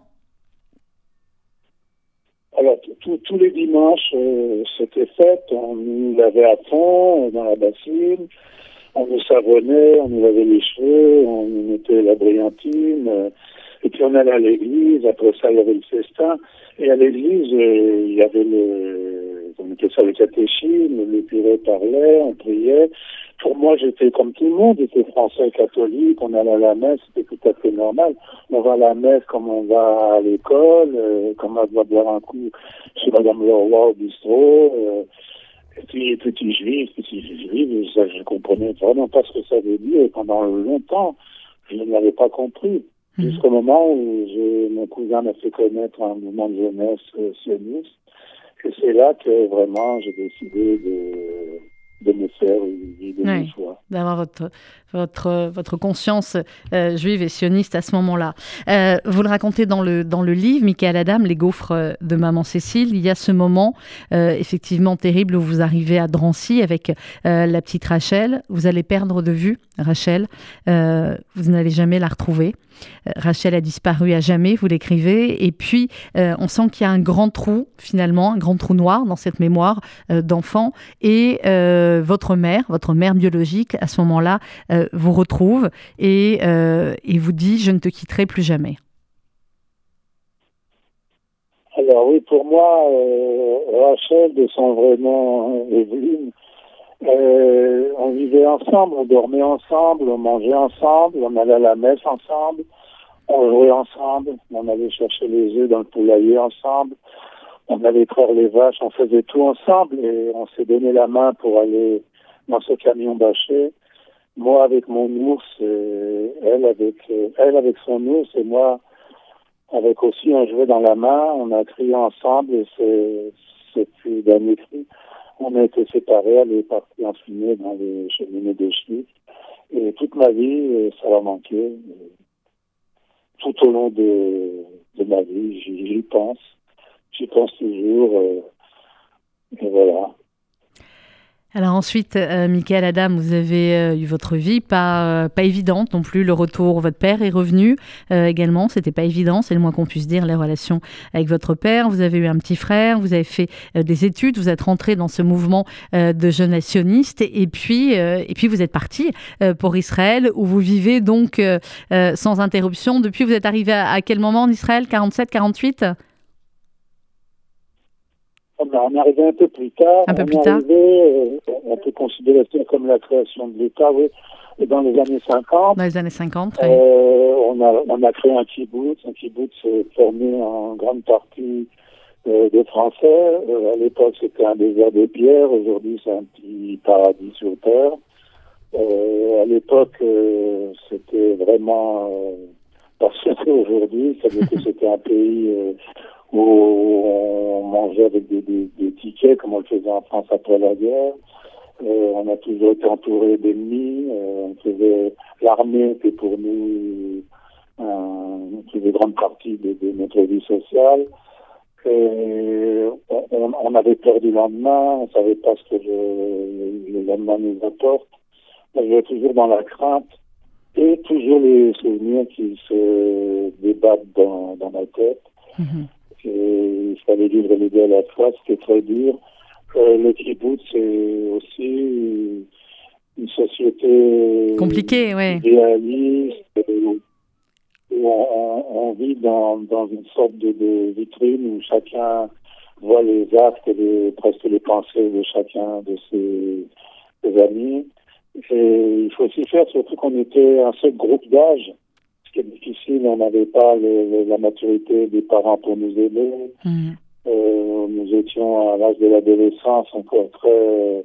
Alors, tous les dimanches, c'était fait. On nous lavait à fond dans la bassine. On nous savonnait, on nous lavait les cheveux, on nous mettait la brillantine. Et puis on allait à l'église. Après ça, il y avait le festin. Et à l'église, euh, il y avait le, on appelait ça le catéchisme. Le curé parlait, on priait. Pour moi, j'étais comme tout le monde. J'étais français catholique. On allait à la messe. C'était tout à fait normal. On va à la messe comme on va à l'école, euh, comme on va boire un coup chez Madame Leroy au bistrot. Euh, et puis, petit juif, petit juif, ça, je comprenais vraiment pas ce que ça veut dire. Et pendant longtemps, je ne l'avais pas compris. Mhm. Jusqu'au moment où mon cousin m'a fait connaître un mouvement de jeunesse euh, sioniste. Et c'est là que vraiment j'ai décidé de, de me faire une vie de mes choix. d'avoir votre, votre, votre conscience euh, juive et sioniste à ce moment-là. Euh, vous le racontez dans le, dans le livre, Michael Adam, Les gaufres de Maman Cécile. Il y a ce moment euh, effectivement terrible où vous arrivez à Drancy avec la petite Rachel. Vous allez perdre de vue Rachel. Vous n'allez jamais la retrouver. Rachel a disparu à jamais, vous l'écrivez. Et puis, on sent qu'il y a un grand trou, finalement, un grand trou noir dans cette mémoire d'enfant. Et euh, votre mère, votre mère biologique, à ce moment-là, euh, vous retrouve et, euh, et vous dit Je ne te quitterai plus jamais. Alors oui, pour moi, euh, Rachel, de son vrai nom, euh, Evelyne, euh, on vivait ensemble, on dormait ensemble, on mangeait ensemble, on allait à la messe ensemble, on jouait ensemble, on allait chercher les œufs dans le poulailler ensemble, on allait traire les vaches, on faisait tout ensemble et on s'est donné la main pour aller dans ce camion bâché. Moi avec mon ours, elle avec elle avec son ours et moi avec aussi un jouet dans la main. On a crié ensemble et c'est plus dernier cri. On a été séparés, elle est partie en fumée dans les cheminées de Schmitt. Et toute ma vie, ça va manquer. Tout au long de, de ma vie, j'y pense. J'y pense toujours. euh, et voilà. Alors ensuite, euh, Michael Adam, vous avez euh, eu votre vie pas, pas évidente non plus. Le retour, votre père est revenu également. C'était pas évident, c'est le moins qu'on puisse dire, les relations avec votre père. Vous avez eu un petit frère, vous avez fait des études, vous êtes rentré dans ce mouvement de jeunes nationalistes et puis, et puis vous êtes parti pour Israël où vous vivez donc sans interruption. Depuis, vous êtes arrivé à, à quel moment en Israël? 47, 48 On est- on est arrivé un peu plus tard. Un peu on plus tard. arrivé, euh, on peut considérer ça comme la création de l'État, oui. Et dans les années 50, Dans les années 50 ouais. euh, on, a, on a créé un kibbutz. Un kibbutz formé en grande partie euh, de Français. Euh, à l'époque, c'était un désert de pierre. Aujourd'hui, c'est un petit paradis sur terre. À l'époque, c'était vraiment euh, pas ce que aujourd'hui. Que c'était un pays où on mangeait avec des, tickets, comme on le faisait en France après la guerre. Euh, on a toujours été entouré d'ennemis. Euh, l'armée était pour nous euh, une grande partie de, notre vie sociale. Et on, avait peur du lendemain, on savait pas ce que le, le lendemain nous apporte. On était toujours dans la crainte et toujours les souvenirs qui se débattent dans, ma tête. Mhm. Et il fallait vivre deux à la fois, c'était très dur. Euh, le kibbutz, c'est aussi une société Compliquée, ouais. idéaliste, où on, vit dans, dans une sorte de, de vitrine où chacun voit les actes et les, presque les pensées de chacun de ses, ses amis. Et il faut aussi faire, surtout qu'on était un seul groupe d'âge, ce qui est difficile, on n'avait pas le- la maturité des parents pour nous aider. Mhm. Euh, nous étions à l'âge de l'adolescence encore très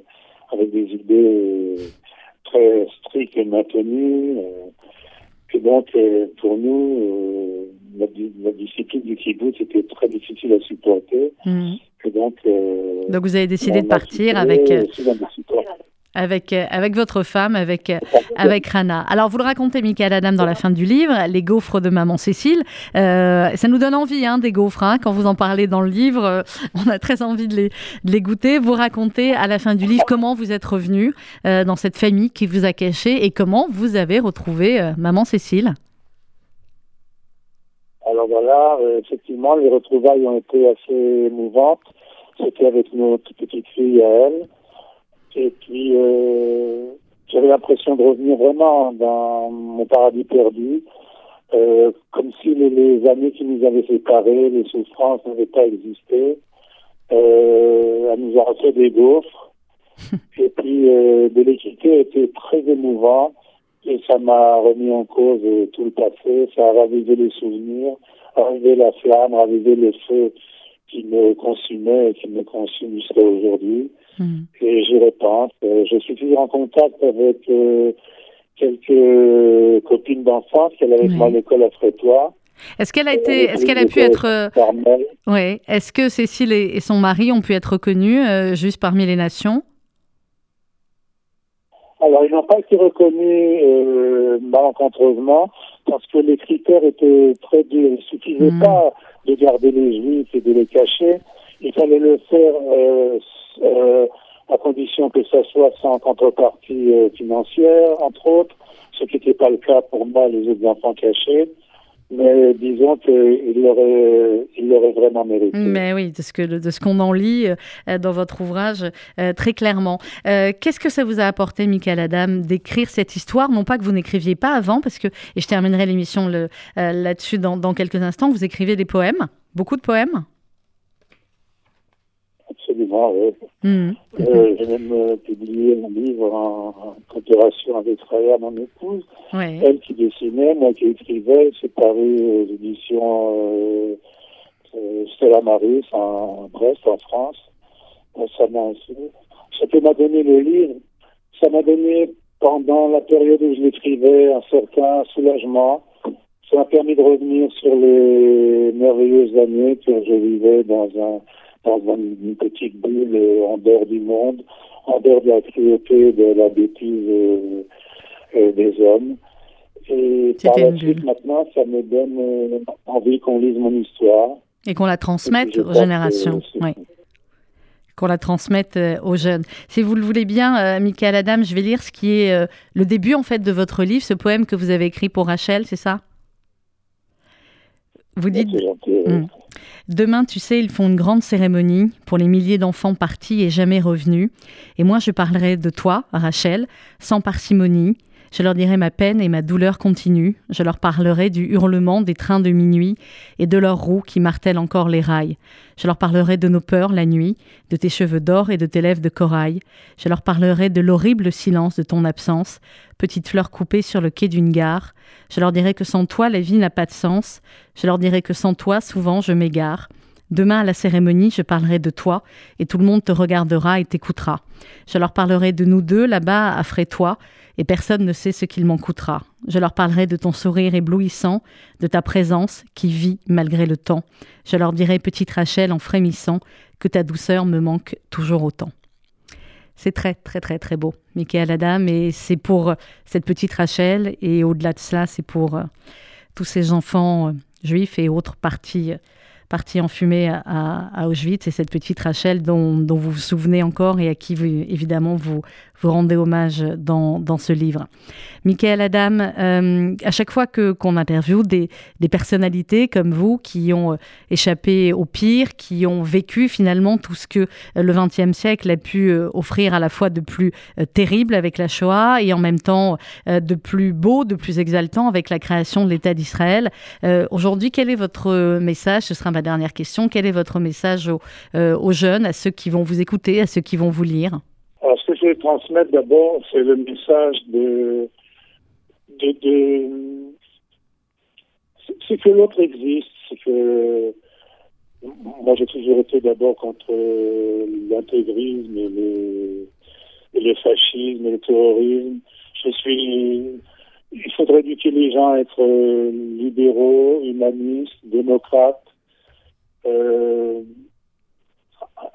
avec des idées très strictes et maintenues. euh, et donc, euh, pour nous, la, la discipline du kibbutz était très difficile à supporter. Mhm. Et donc, Donc vous avez décidé de partir avec, avec, euh, avec votre femme, avec, euh, avec Rana. Alors vous le racontez, Michael Adam, dans la fin du livre, les gaufres de maman Cécile. Euh, ça nous donne envie, hein, des gaufres. hein. Quand vous en parlez dans le livre, on a très envie de les, de les goûter. Vous racontez à la fin du livre comment vous êtes revenu dans cette famille qui vous a caché et comment vous avez retrouvé maman Cécile. Alors voilà, effectivement, les retrouvailles ont été assez émouvantes. C'était avec notre petite fille à elle. Et puis, euh, j'avais l'impression de revenir vraiment dans mon paradis perdu. Euh, comme si les, les années qui nous avaient séparés, les souffrances n'avaient pas existé. Euh, elle nous a refait des gaufres. Et puis, euh, de les quitter était très émouvant. Et ça m'a remis en cause euh, tout le passé, ça a ravivé les souvenirs, ravivé la flamme, ravivé le feu qui me consumait et qui me consume jusqu'à aujourd'hui. Mhm. Et j'y repense. Euh, je suis toujours en contact avec euh, quelques copines d'enfance qu'elle avait moi à l'école à Frétois. Est-ce qu'elle a été, est-ce qu'elle a pu être, euh, ouais, est-ce que Cécile et, son mari ont pu être reconnus euh, juste parmi les nations? Alors, ils n'ont pas été reconnus euh, malencontreusement parce que les critères étaient très durs. Il ne suffisait Mm. pas de garder les juifs et de les cacher. Il fallait le faire euh, euh, à condition que ça soit sans contrepartie euh, financière, entre autres, ce qui n'était pas le cas pour moi, les autres enfants cachés. Mais disons qu'il l'aurait, vraiment mérité. Mais oui, de ce que de ce qu'on en lit euh, dans votre ouvrage très clairement. Qu'est-ce que ça vous a apporté, Michael Adam, d'écrire cette histoire? Non pas que vous n'écriviez pas avant, parce que et je terminerai l'émission là-dessus dans, dans quelques instants. Vous écrivez des poèmes, beaucoup de poèmes? Absolument, oui. Mhm. Euh, J'ai même euh, publié un livre en, en coopération avec Raya, mon épouse. Ouais. Elle qui dessinait, moi qui écrivais, c'est paru aux éditions euh, Stella Maris en Brest, en France. Récemment aussi. Ce que m'a donné le livre, ça m'a donné, pendant la période où je l'écrivais, un certain soulagement. Ça m'a permis de revenir sur les merveilleuses années que je vivais dans un dans une petite bulle en dehors du monde, en dehors de la cruauté, de la bêtise des hommes. Et par la suite, maintenant, ça me donne envie qu'on lise mon histoire. Et qu'on la transmette aux générations. Oui qu'on la transmette euh, aux jeunes. Si vous le voulez bien, euh, Michael Adam, je vais lire ce qui est euh, le début en fait de votre livre, ce poème que vous avez écrit pour Rachel, c'est ça? Vous dites hmm. Demain, tu sais, ils font une grande cérémonie pour les milliers d'enfants partis et jamais revenus. Et moi, je parlerai de toi, Rachel, sans parcimonie, je leur dirai ma peine et ma douleur continue. Je leur parlerai du hurlement des trains de minuit et de leurs roues qui martèlent encore les rails. Je leur parlerai de nos peurs la nuit, de tes cheveux d'or et de tes lèvres de corail. Je leur parlerai de l'horrible silence de ton absence, petite fleur coupée sur le quai d'une gare. Je leur dirai que sans toi la vie n'a pas de sens. Je leur dirai que sans toi souvent je m'égare. Demain à la cérémonie, je parlerai de toi, et tout le monde te regardera et t'écoutera. Je leur parlerai de nous deux là-bas à toi et personne ne sait ce qu'il m'en coûtera. Je leur parlerai de ton sourire éblouissant, de ta présence qui vit malgré le temps. Je leur dirai, petite Rachel, en frémissant, que ta douceur me manque toujours autant. C'est très, très, très, très beau, Michael Adam, et c'est pour cette petite Rachel, et au-delà de cela, c'est pour euh, tous ces enfants euh, juifs et autres parties partie en fumée à, Auschwitz et cette petite Rachel dont, vous vous souvenez encore et à qui vous, évidemment vous, vous rendez hommage dans, dans ce livre. Michael Adam, euh, à chaque fois que qu'on interviewe des, des, personnalités comme vous qui ont euh, échappé au pire, qui ont vécu finalement tout ce que euh, le XXe siècle a pu offrir à la fois de plus terrible avec la Shoah et en même temps de plus beau, de plus exaltant avec la création de l'État d'Israël. Aujourd'hui, quel est votre message? Ce sera ma dernière question. Quel est votre message aux, aux jeunes, à ceux qui vont vous écouter, à ceux qui vont vous lire? Alors, ce que je vais transmettre d'abord, c'est le message de, de, c'est que l'autre existe, c'est que moi j'ai toujours été d'abord contre l'intégrisme et le, le fascisme et le terrorisme. Je suis, il faudrait éduquer les gens à être libéraux, humanistes, démocrates. Euh,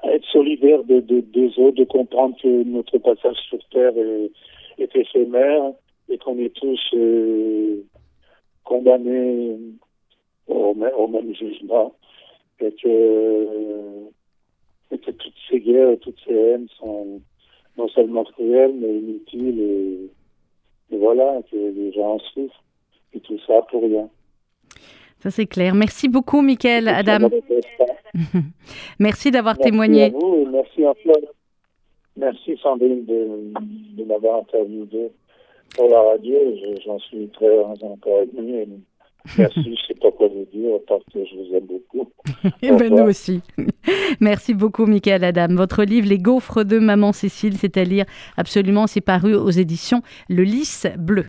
être solidaire de, des autres, de comprendre que notre passage sur Terre est, éphémère et qu'on est tous euh, condamnés au, au, même jugement et que, et toutes ces guerres, toutes ces haines sont non seulement cruelles mais inutiles et, et voilà, que les gens en souffrent et tout ça pour rien. Ça, c'est clair. Merci beaucoup, Michael, Adam. merci d'avoir témoigné. À vous merci Merci, Sandrine, de, m'avoir interviewé pour la radio. J'en suis très encore ému. Merci, je ne sais pas quoi vous dire, parce que je vous aime beaucoup. Et eh ben nous aussi. Merci beaucoup, Michael Adam. Votre livre, Les gaufres de Maman Cécile, c'est à lire absolument. C'est paru aux éditions Le Lys Bleu.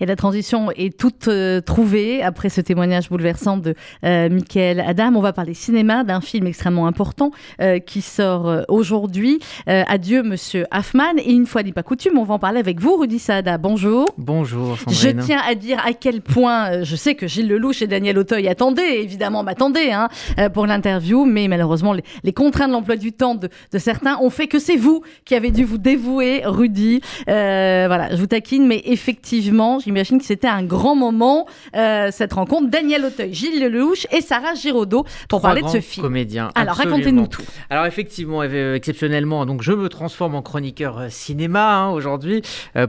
Et la transition est toute euh, trouvée après ce témoignage bouleversant de euh, Michael Adam. On va parler cinéma d'un film extrêmement important euh, qui sort aujourd'hui. Adieu, Monsieur Hoffman. Et une fois n'est pas coutume, on va en parler avec vous, Rudy Saada. Bonjour. Bonjour. Je tiens à dire à quel point je sais que Gilles Lelouch et Daniel Auteuil attendaient, évidemment, m'attendaient hein, pour l'interview, mais malheureusement, les, contraintes de l'emploi du temps de, de, certains ont fait que c'est vous qui avez dû vous dévouer, Rudy. voilà, je vous taquine, mais effectivement, J'imagine que c'était un grand moment, euh, cette rencontre. Daniel Auteuil, Gilles Lelouch et Sarah Giraudot pour parler de ce film. comédiens. Alors racontez-nous tout. Alors effectivement, euh, exceptionnellement, donc je me transforme en chroniqueur euh, cinéma hein, aujourd'hui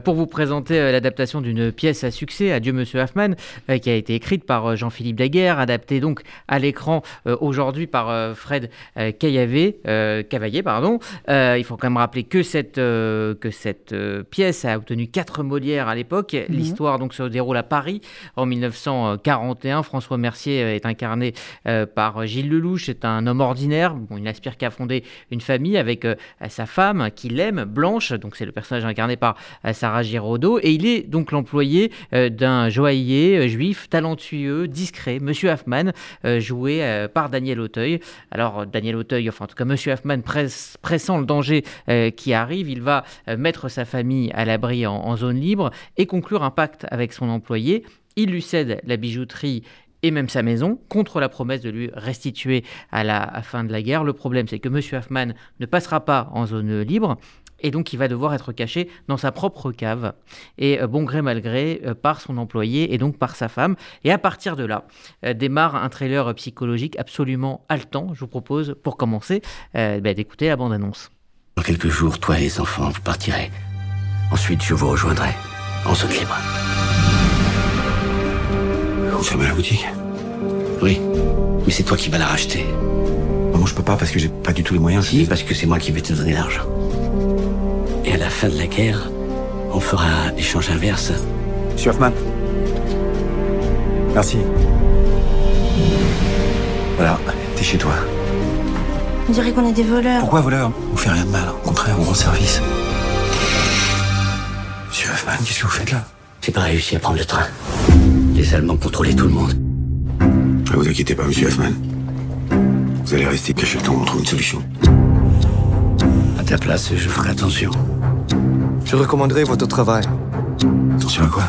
pour vous présenter l'adaptation d'une pièce à succès, Adieu Monsieur Hoffman, qui a été écrite par Jean-Philippe Daguerre, adaptée donc à l'écran aujourd'hui par Fred. Cavaillé pardon. il faut quand même rappeler que cette, que cette pièce a obtenu quatre Molières à l'époque. Mhm. L'histoire donc se déroule à Paris en 1941. François Mercier est incarné euh, par Gilles Lelouch. C'est un homme ordinaire. Il n'aspire qu'à fonder une famille avec euh, sa femme qu'il aime, Blanche. Donc c'est le personnage incarné par euh, Sarah Giraudot. Et il est donc l'employé d'un joaillier juif talentueux, discret, Monsieur Hoffman, joué par Daniel Auteuil. Alors Daniel Auteuil, enfin en tout cas Monsieur Hoffman, pressant le danger qui arrive, il va mettre sa famille à l'abri en zone libre et conclure un pacte avec son employé. Il lui cède la bijouterie et même sa maison, contre la promesse de lui restituer à la fin de la guerre. Le problème, c'est que M. Hoffman ne passera pas en zone libre, et donc il va devoir être caché dans sa propre cave, et euh, bon gré mal gré, euh, par son employé et donc par sa femme. Et à partir de là, euh, démarre un trailer psychologique absolument haletant. Je vous propose, pour commencer, bah, d'écouter la bande-annonce. Dans quelques jours, toi et les enfants, vous partirez. Ensuite, je vous rejoindrai, en zone libre. Vous fermez la boutique Oui, mais c'est toi qui vas la racheter. Moi, je peux pas parce que j'ai pas du tout les moyens. Si, parce que c'est moi qui vais te donner l'argent. Et à la fin de la guerre, on fera l'échange inverse. Monsieur Hoffman. Merci. Voilà, t'es chez toi. On dirait qu'on est des voleurs. Pourquoi voleurs On fait rien de mal. Au contraire, on rend service. Monsieur Hoffman, qu'est-ce que vous faites là? J'ai pas réussi à prendre le train. Les Allemands contrôlaient tout le monde. Ne vous inquiétez pas, monsieur Hoffman. Vous allez rester caché le temps on trouve une solution. À ta place, je ferai attention. Je recommanderai votre travail. Attention à quoi?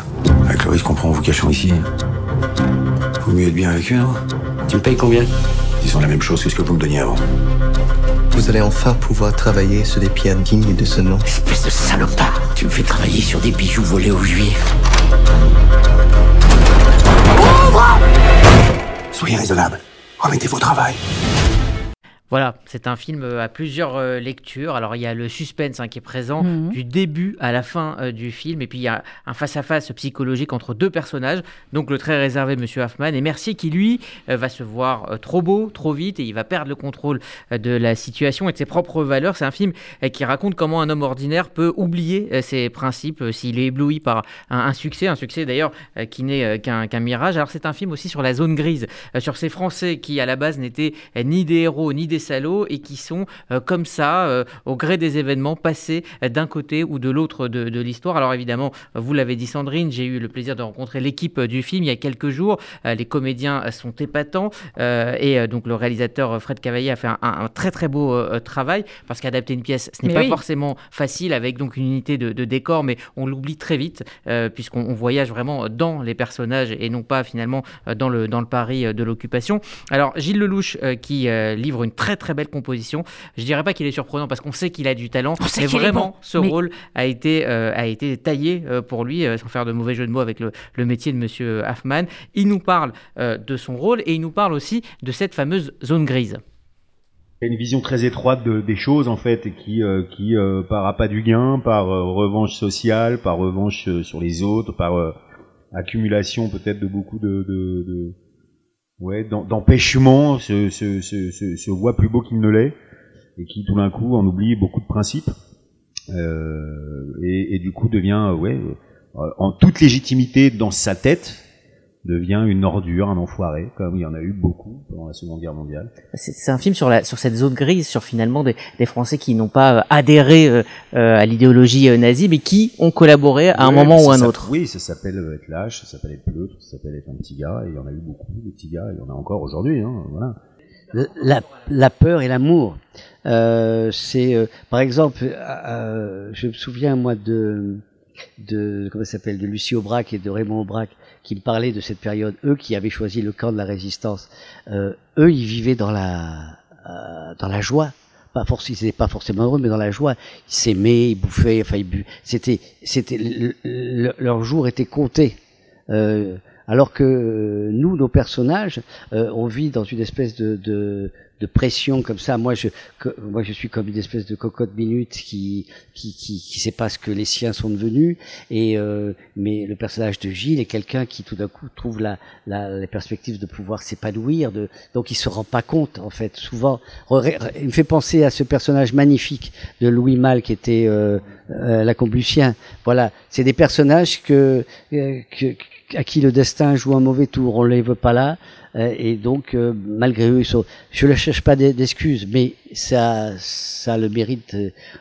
Avec le risque qu'on prend en vous cachant ici. Vaut mieux être bien avec eux, non? Tu me payes combien? Disons la même chose que ce que vous me donniez avant. Vous allez enfin pouvoir travailler sur des pierres dignes de ce nom. Espèce de salopard Tu me fais travailler sur des bijoux volés aux juifs. Soyez raisonnable. Remettez-vous au travail. Voilà, c'est un film euh, à plusieurs euh, lectures. Alors il y a le suspense hein, qui est présent Mhm. du début à la fin euh, du film, et puis il y a un face-à-face psychologique entre deux personnages, donc le très réservé Monsieur Hoffman et Mercier qui lui euh, va se voir trop beau, trop vite, et il va perdre le contrôle de la situation et de ses propres valeurs. C'est un film qui raconte comment un homme ordinaire peut oublier ses principes s'il est ébloui par un, un succès, un succès d'ailleurs qui n'est qu'un mirage. Alors c'est un film aussi sur la zone grise, sur ces Français qui à la base n'étaient ni des héros ni des salauds et qui sont euh, comme ça, euh, au gré des événements, passés euh, d'un côté ou de l'autre de, de l'histoire. Alors évidemment, vous l'avez dit Sandrine, j'ai eu le plaisir de rencontrer l'équipe du film il y a quelques jours. Les comédiens sont épatants et donc le réalisateur Fred Cavaillé a fait un, très très beau travail parce qu'adapter une pièce, ce n'est pas oui. forcément facile avec donc une unité de, de décor, mais on l'oublie très vite puisqu'on on voyage vraiment dans les personnages et non pas finalement dans le, dans le Paris de l'occupation. Alors Gilles Lelouch qui livre une très très belle composition. Je dirais pas qu'il est surprenant parce qu'on sait qu'il a du talent, On sait mais vraiment bon, ce mais- rôle a été euh, a été taillé euh, pour lui euh, sans faire de mauvais jeu de mots avec le, le métier de Monsieur Hoffman. Il nous parle euh, de son rôle et il nous parle aussi de cette fameuse zone grise. Il y a une vision très étroite de- des choses en fait et qui euh, qui euh, par appât du gain, par euh, revanche sociale, par revanche euh, sur les autres, par euh, accumulation peut-être de beaucoup de, de, de- ouais d'empêchements se, voit plus beau qu'il ne l'est et qui tout d'un coup en oublie beaucoup de principes euh, et, et du coup devient ouais euh, en toute légitimité dans sa tête devient une ordure, un enfoiré, comme il y en a eu beaucoup pendant la Seconde Guerre mondiale. C'est c'est un film sur, la, sur cette zone grise, sur finalement des, des Français qui n'ont pas euh, adhéré euh, euh, à l'idéologie euh, nazie, mais qui ont collaboré à un Ouais, moment ou un autre. Oui, ça s'appelle euh, être lâche, ça s'appelle être pleutre, ça s'appelle être un petit gars, et il y en a eu beaucoup, des petits gars, et il y en a encore aujourd'hui, hein, voilà. la, la peur et l'amour. Euh, c'est euh, par exemple, euh, je me souviens moi de de comment ça s'appelle de Lucie Aubrac et de Raymond Aubrac qui me parlaient de cette période. Eux qui avaient choisi le camp de la résistance. Euh, eux, ils vivaient dans la euh, dans la joie. Pas forcément, ils pas forcément heureux, mais dans la joie. Ils s'aimaient, ils bouffaient, enfin ils bu. C'était, c'était le- le- leur jour était compté. Euh, alors que euh, nous, nos personnages, euh, on vit dans une espèce de, de, de pression comme ça. Moi, je, que- moi, je suis comme une espèce de cocotte minute qui, qui, qui, qui sait pas ce que les siens sont devenus. Et euh, mais le personnage de Gilles est quelqu'un qui tout d'un coup trouve la, la, les perspectives de pouvoir s'épanouir. De, donc, il se rend pas compte en fait. Souvent, il me fait penser à ce personnage magnifique de Louis Malle qui était euh, euh, la Comblucien. Voilà, c'est des personnages que, euh, que à qui le destin joue un mauvais tour. On les veut pas là. Euh, et donc, malgré eux, ils sont... je ne cherche pas d'e- d'excuses, mais ça, ça a le mérite,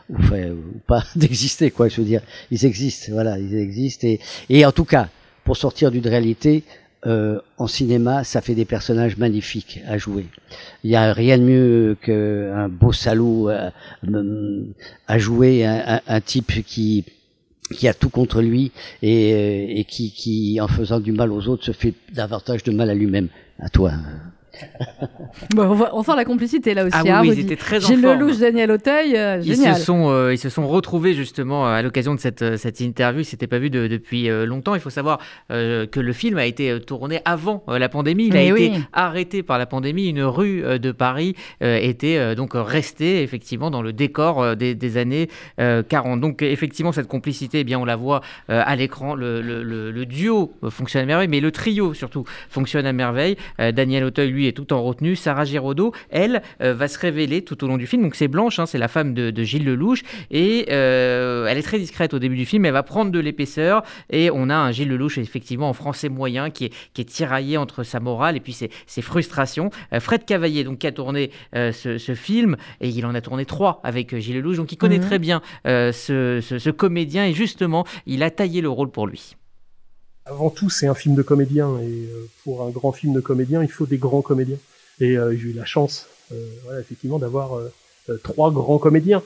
ou, ou pas, d'exister, quoi. Je veux dire, ils existent, voilà, ils existent. Et, et en tout cas, pour sortir d'une réalité, euh, en cinéma, ça fait des personnages magnifiques à jouer. Il y a rien de mieux qu'un beau salaud euh, mm, à jouer, un, un- type qui qui a tout contre lui et, et qui, qui, en faisant du mal aux autres, se fait davantage de mal à lui-même. À toi. Bon, on, on sent la complicité là aussi. Ah oui, hein, oui, ils étaient très en Gilles. Lelouch, Daniel Auteuil, euh, Ils génial. se, sont, euh, ils se sont retrouvés justement à l'occasion de cette, euh, cette interview. Ils ne s'étaient pas vus de- depuis euh, longtemps. Il faut savoir euh, que le film a été tourné avant la pandémie. Il a été arrêté par la pandémie. Une rue de Paris était donc restée effectivement dans le décor des, des années euh, 40. Donc effectivement, cette complicité, eh bien, on la voit à l'écran. Le, le- le- le duo fonctionne à merveille, mais le trio surtout fonctionne à merveille. Daniel Auteuil, lui, est tout en retenue. Sarah Giraudot, elle, euh, va se révéler tout au long du film. Donc c'est Blanche, hein, c'est la femme de, de Gilles Lelouch. Et euh, elle est très discrète au début du film. Elle va prendre de l'épaisseur. Et on a un Gilles Lelouch, effectivement, en français moyen, qui est, qui est tiraillé entre sa morale et puis ses, ses frustrations. Euh, Fred Cavaillé, donc, qui a tourné ce, ce film. Et il en a tourné trois avec Gilles Lelouch. Donc il connaît Mhm. très bien ce, ce- ce comédien. Et justement, il a taillé le rôle pour lui. Avant tout, c'est un film de comédien et euh, pour un grand film de comédien, il faut des grands comédiens. Et euh, j'ai eu la chance, euh, voilà, effectivement, d'avoir trois grands comédiens.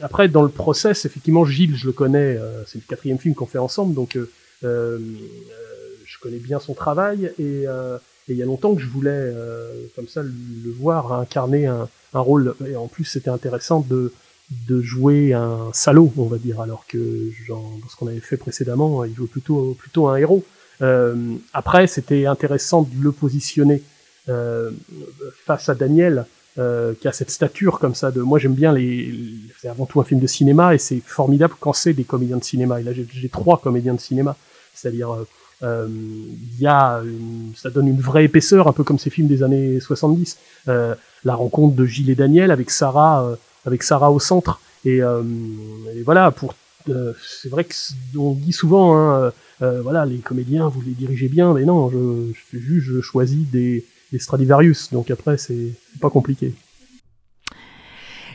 Après, dans le process, effectivement, Gilles, je le connais, c'est le quatrième film qu'on fait ensemble, donc je connais bien son travail et, il y a longtemps que je voulais, comme ça, le, voir incarner un rôle. Et en plus, c'était intéressant de de jouer un salaud, on va dire, alors que genre, dans ce qu'on avait fait précédemment, il jouait plutôt plutôt un héros. Euh, après, c'était intéressant de le positionner euh, face à Daniel, euh, qui a cette stature comme ça. De moi, j'aime bien les. C'est avant tout un film de cinéma et c'est formidable quand c'est des comédiens de cinéma. Et là, j'ai trois comédiens de cinéma, c'est-à-dire euh, euh, il y a ça donne une vraie épaisseur, un peu comme ces films des années 70. Euh, la rencontre de Gilles et Daniel avec Sarah, avec Sarah au centre. Et, euh, et voilà, pour euh, c'est vrai que c- on dit souvent, hein, euh, voilà, les comédiens, vous les dirigez bien, mais non, je, je je choisis des, des Stradivarius. Donc après, c'est pas compliqué.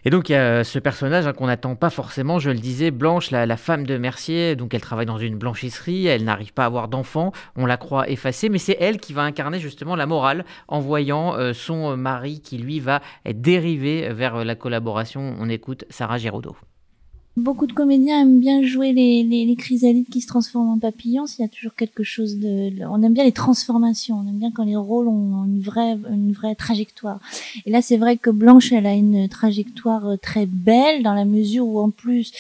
Et donc il y a ce personnage hein, qu'on n'attend pas forcément, je le disais, Blanche, la, femme de Mercier, donc elle travaille dans une blanchisserie, elle n'arrive pas à avoir d'enfant, on la croit effacée, mais c'est elle qui va incarner justement la morale en voyant euh, son euh, mari qui lui va dérivé vers euh, la collaboration. On écoute Sarah Giraudot. Beaucoup de comédiens aiment bien jouer les, les, les chrysalides qui se transforment en papillons. S'il y a toujours quelque chose de, on aime bien les transformations. On aime bien quand les rôles ont une vraie, une vraie trajectoire. Et là, c'est vrai que Blanche, elle a une trajectoire euh, très belle dans la mesure où, en plus,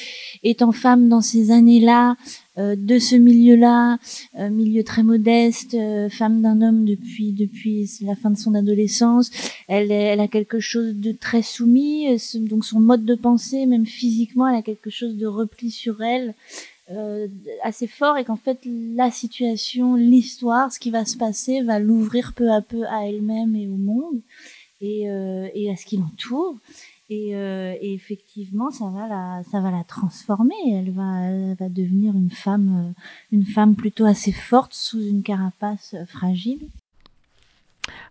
étant femme dans ces années-là, de ce milieu-là, euh, milieu très modeste, euh, femme d'un homme depuis depuis la fin de son adolescence, elle, elle a quelque chose de très soumis, euh, donc son mode de pensée, même physiquement, elle a quelque chose de repli sur elle euh, assez fort et qu'en fait la situation, l'histoire, ce qui va se passer, va l'ouvrir peu à peu à elle-même et au monde et, euh, et à ce qui l'entoure. Et, euh, et effectivement, ça va la, ça va la transformer. Elle va, elle va devenir une femme, euh, une femme plutôt assez forte sous une carapace euh, fragile.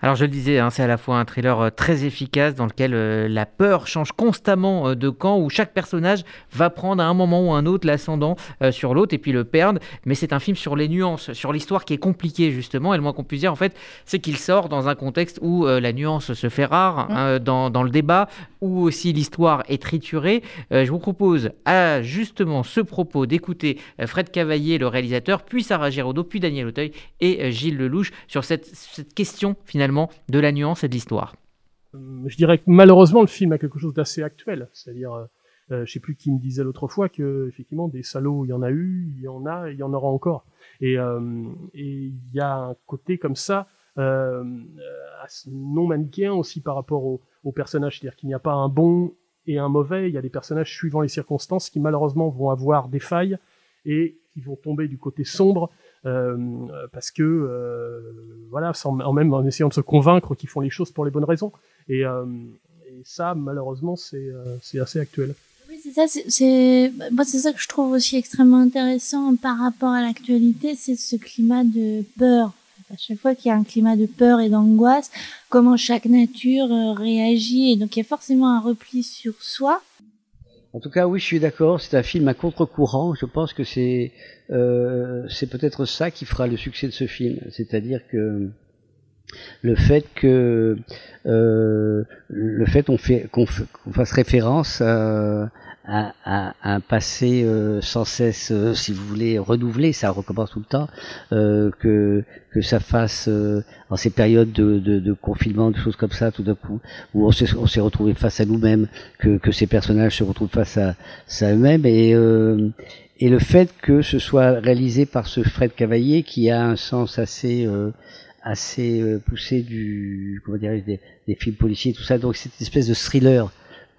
Alors je le disais, hein, c'est à la fois un thriller euh, très efficace dans lequel euh, la peur change constamment euh, de camp, où chaque personnage va prendre à un moment ou à un autre l'ascendant euh, sur l'autre et puis le perdre. Mais c'est un film sur les nuances, sur l'histoire qui est compliquée justement. Et le moins qu'on puisse dire en fait, c'est qu'il sort dans un contexte où la nuance se fait rare hein, dans, dans le débat, où aussi l'histoire est triturée. Je vous propose à justement ce propos d'écouter Fred Cavaillé, le réalisateur, puis Sarah Giraudot, puis Daniel Auteuil et Gilles Lelouch sur cette, cette question finalement de la nuance et de l'histoire. je dirais que malheureusement le film a quelque chose d'assez actuel, c'est-à-dire, euh, euh, je sais plus qui me disait l'autre fois que effectivement des salauds il y en a eu, il y en a, il y en aura encore, et euh, il y a un côté comme ça euh, non manichéen aussi par rapport au, au personnage, c'est-à-dire qu'il n'y a pas un bon et un mauvais, il y a des personnages suivant les circonstances qui malheureusement vont avoir des failles et qui vont tomber du côté sombre euh, parce que euh, voilà, sans, en même en essayant de se convaincre qu'ils font les choses pour les bonnes raisons. Et, euh, et ça, malheureusement, c'est euh, assez actuel. Oui, c'est ça. c'est- moi, c'est ça que je trouve aussi extrêmement intéressant par rapport à l'actualité, c'est ce climat de peur. À chaque fois qu'il y a un climat de peur et d'angoisse, comment chaque nature euh, réagit. Et donc, il y a forcément un repli sur soi. En tout cas, oui, je suis d'accord. C'est un film à contre-courant. Je pense que c'est euh, c'est peut-être ça qui fera le succès de ce film, c'est-à-dire que le fait que euh, le fait qu'on fait qu'on fasse référence à, un, un, passé euh, sans cesse, euh, si vous voulez, renouvelé, ça recommence tout le temps, euh, que que ça fasse euh, en ces périodes de, de, de, confinement, de choses comme ça, tout d'un coup, où on s'est, retrouvé face à nous-mêmes, que, que ces personnages se retrouvent face à, à eux-mêmes, et, euh, et le fait que ce soit réalisé par ce Fred Cavaillé qui a un sens assez euh, assez poussé du comment dirais des, des films policiers, tout ça, donc c'est une espèce de thriller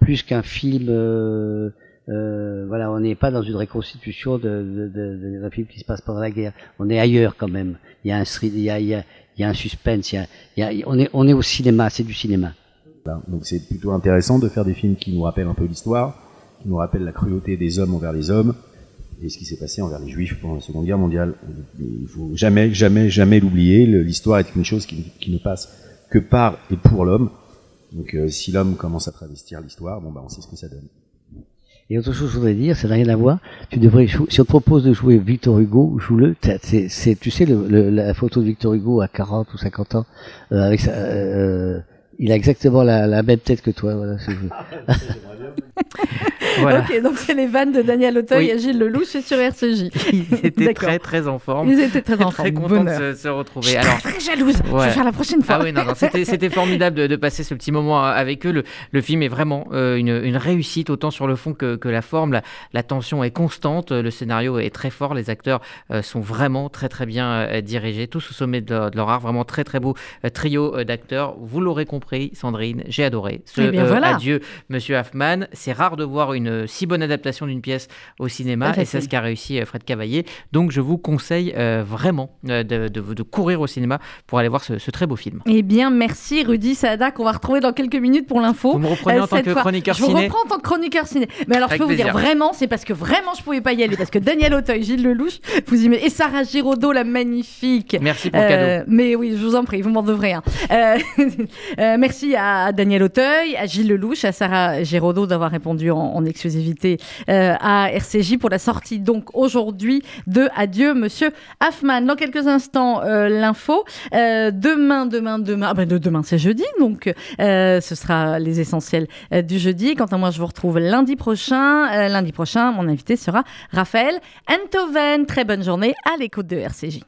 plus qu'un film. Euh, euh, voilà, on n'est pas dans une reconstitution de, de, de, d'un film qui se passe pendant la guerre. On est ailleurs quand même. Il y a un il y a, il y un suspense. Il y il y on est on est au cinéma. C'est du cinéma. Donc c'est plutôt intéressant de faire des films qui nous rappellent un peu l'histoire, qui nous rappellent la cruauté des hommes envers les hommes et ce qui s'est passé envers les juifs pendant la Seconde Guerre mondiale. Il faut jamais, jamais, jamais l'oublier. L'histoire est une chose qui ne passe que par et pour l'homme. Donc euh, si l'homme commence à travestir l'histoire, bon bah on sait ce que ça donne. Et autre chose, je voudrais dire, ça n'a rien à voir. Tu devrais, si on te propose de jouer Victor Hugo, joue-le. C'est, tu sais, le, la photo de Victor Hugo à 40 ou 50 ans, euh, avec sa, euh, il a exactement la, la, même tête que toi. Voilà, voilà. Ok, donc c'est les vannes de Daniel Auteuil oui. et Gilles Lelouch et sur RCJ. Ils étaient très très en forme. Ils étaient très en forme. Très contents de se, se, retrouver. Je Alors, très jalouse. Ouais. Je vais faire la prochaine fois. Ah oui, non, non, c'était formidable de, de, passer ce petit moment avec eux. Le, le film est vraiment euh, une, une, réussite, autant sur le fond que, que la forme. La, la, tension est constante, le scénario est très fort, les acteurs euh, sont vraiment très très bien euh, dirigés, tous au sommet de leur, de leur, art. Vraiment très très beau euh, trio d'acteurs. Vous l'aurez compris, Sandrine, j'ai adoré ce eh bien, voilà. adieu, Monsieur Hoffman. C'est rare de voir une si bonne adaptation d'une pièce au cinéma et c'est ce qu'a réussi Fred Cavaillé. Donc je vous conseille euh, vraiment euh, de, de, de, courir au cinéma pour aller voir ce, ce, très beau film. Eh bien, merci Rudy Sada qu'on va retrouver dans quelques minutes pour l'info. Vous me reprenez euh, en tant que fois. chroniqueur je ciné Je vous reprends en tant que chroniqueur ciné. Mais alors Avec je peux plaisir. vous dire vraiment, c'est parce que vraiment je pouvais pas y aller parce que Daniel Auteuil, Gilles Lelouch, vous y mettez et Sarah Giraudot la magnifique. Merci pour le cadeau. Mais oui, je vous en prie, vous m'en devrez un. merci à Daniel Auteuil, à Gilles Lelouch, à Sarah Giraudot d'avoir répondu en, exclusivité euh, à RCJ pour la sortie donc aujourd'hui de Adieu Monsieur Hoffman. Dans quelques instants, euh, l'info. Euh, demain, demain, demain, ah ben de demain c'est jeudi, donc ce sera les essentiels du jeudi. Quant à moi, je vous retrouve lundi prochain. lundi prochain, mon invité sera Raphaël Enthoven. Très bonne journée à l'écoute de RCJ.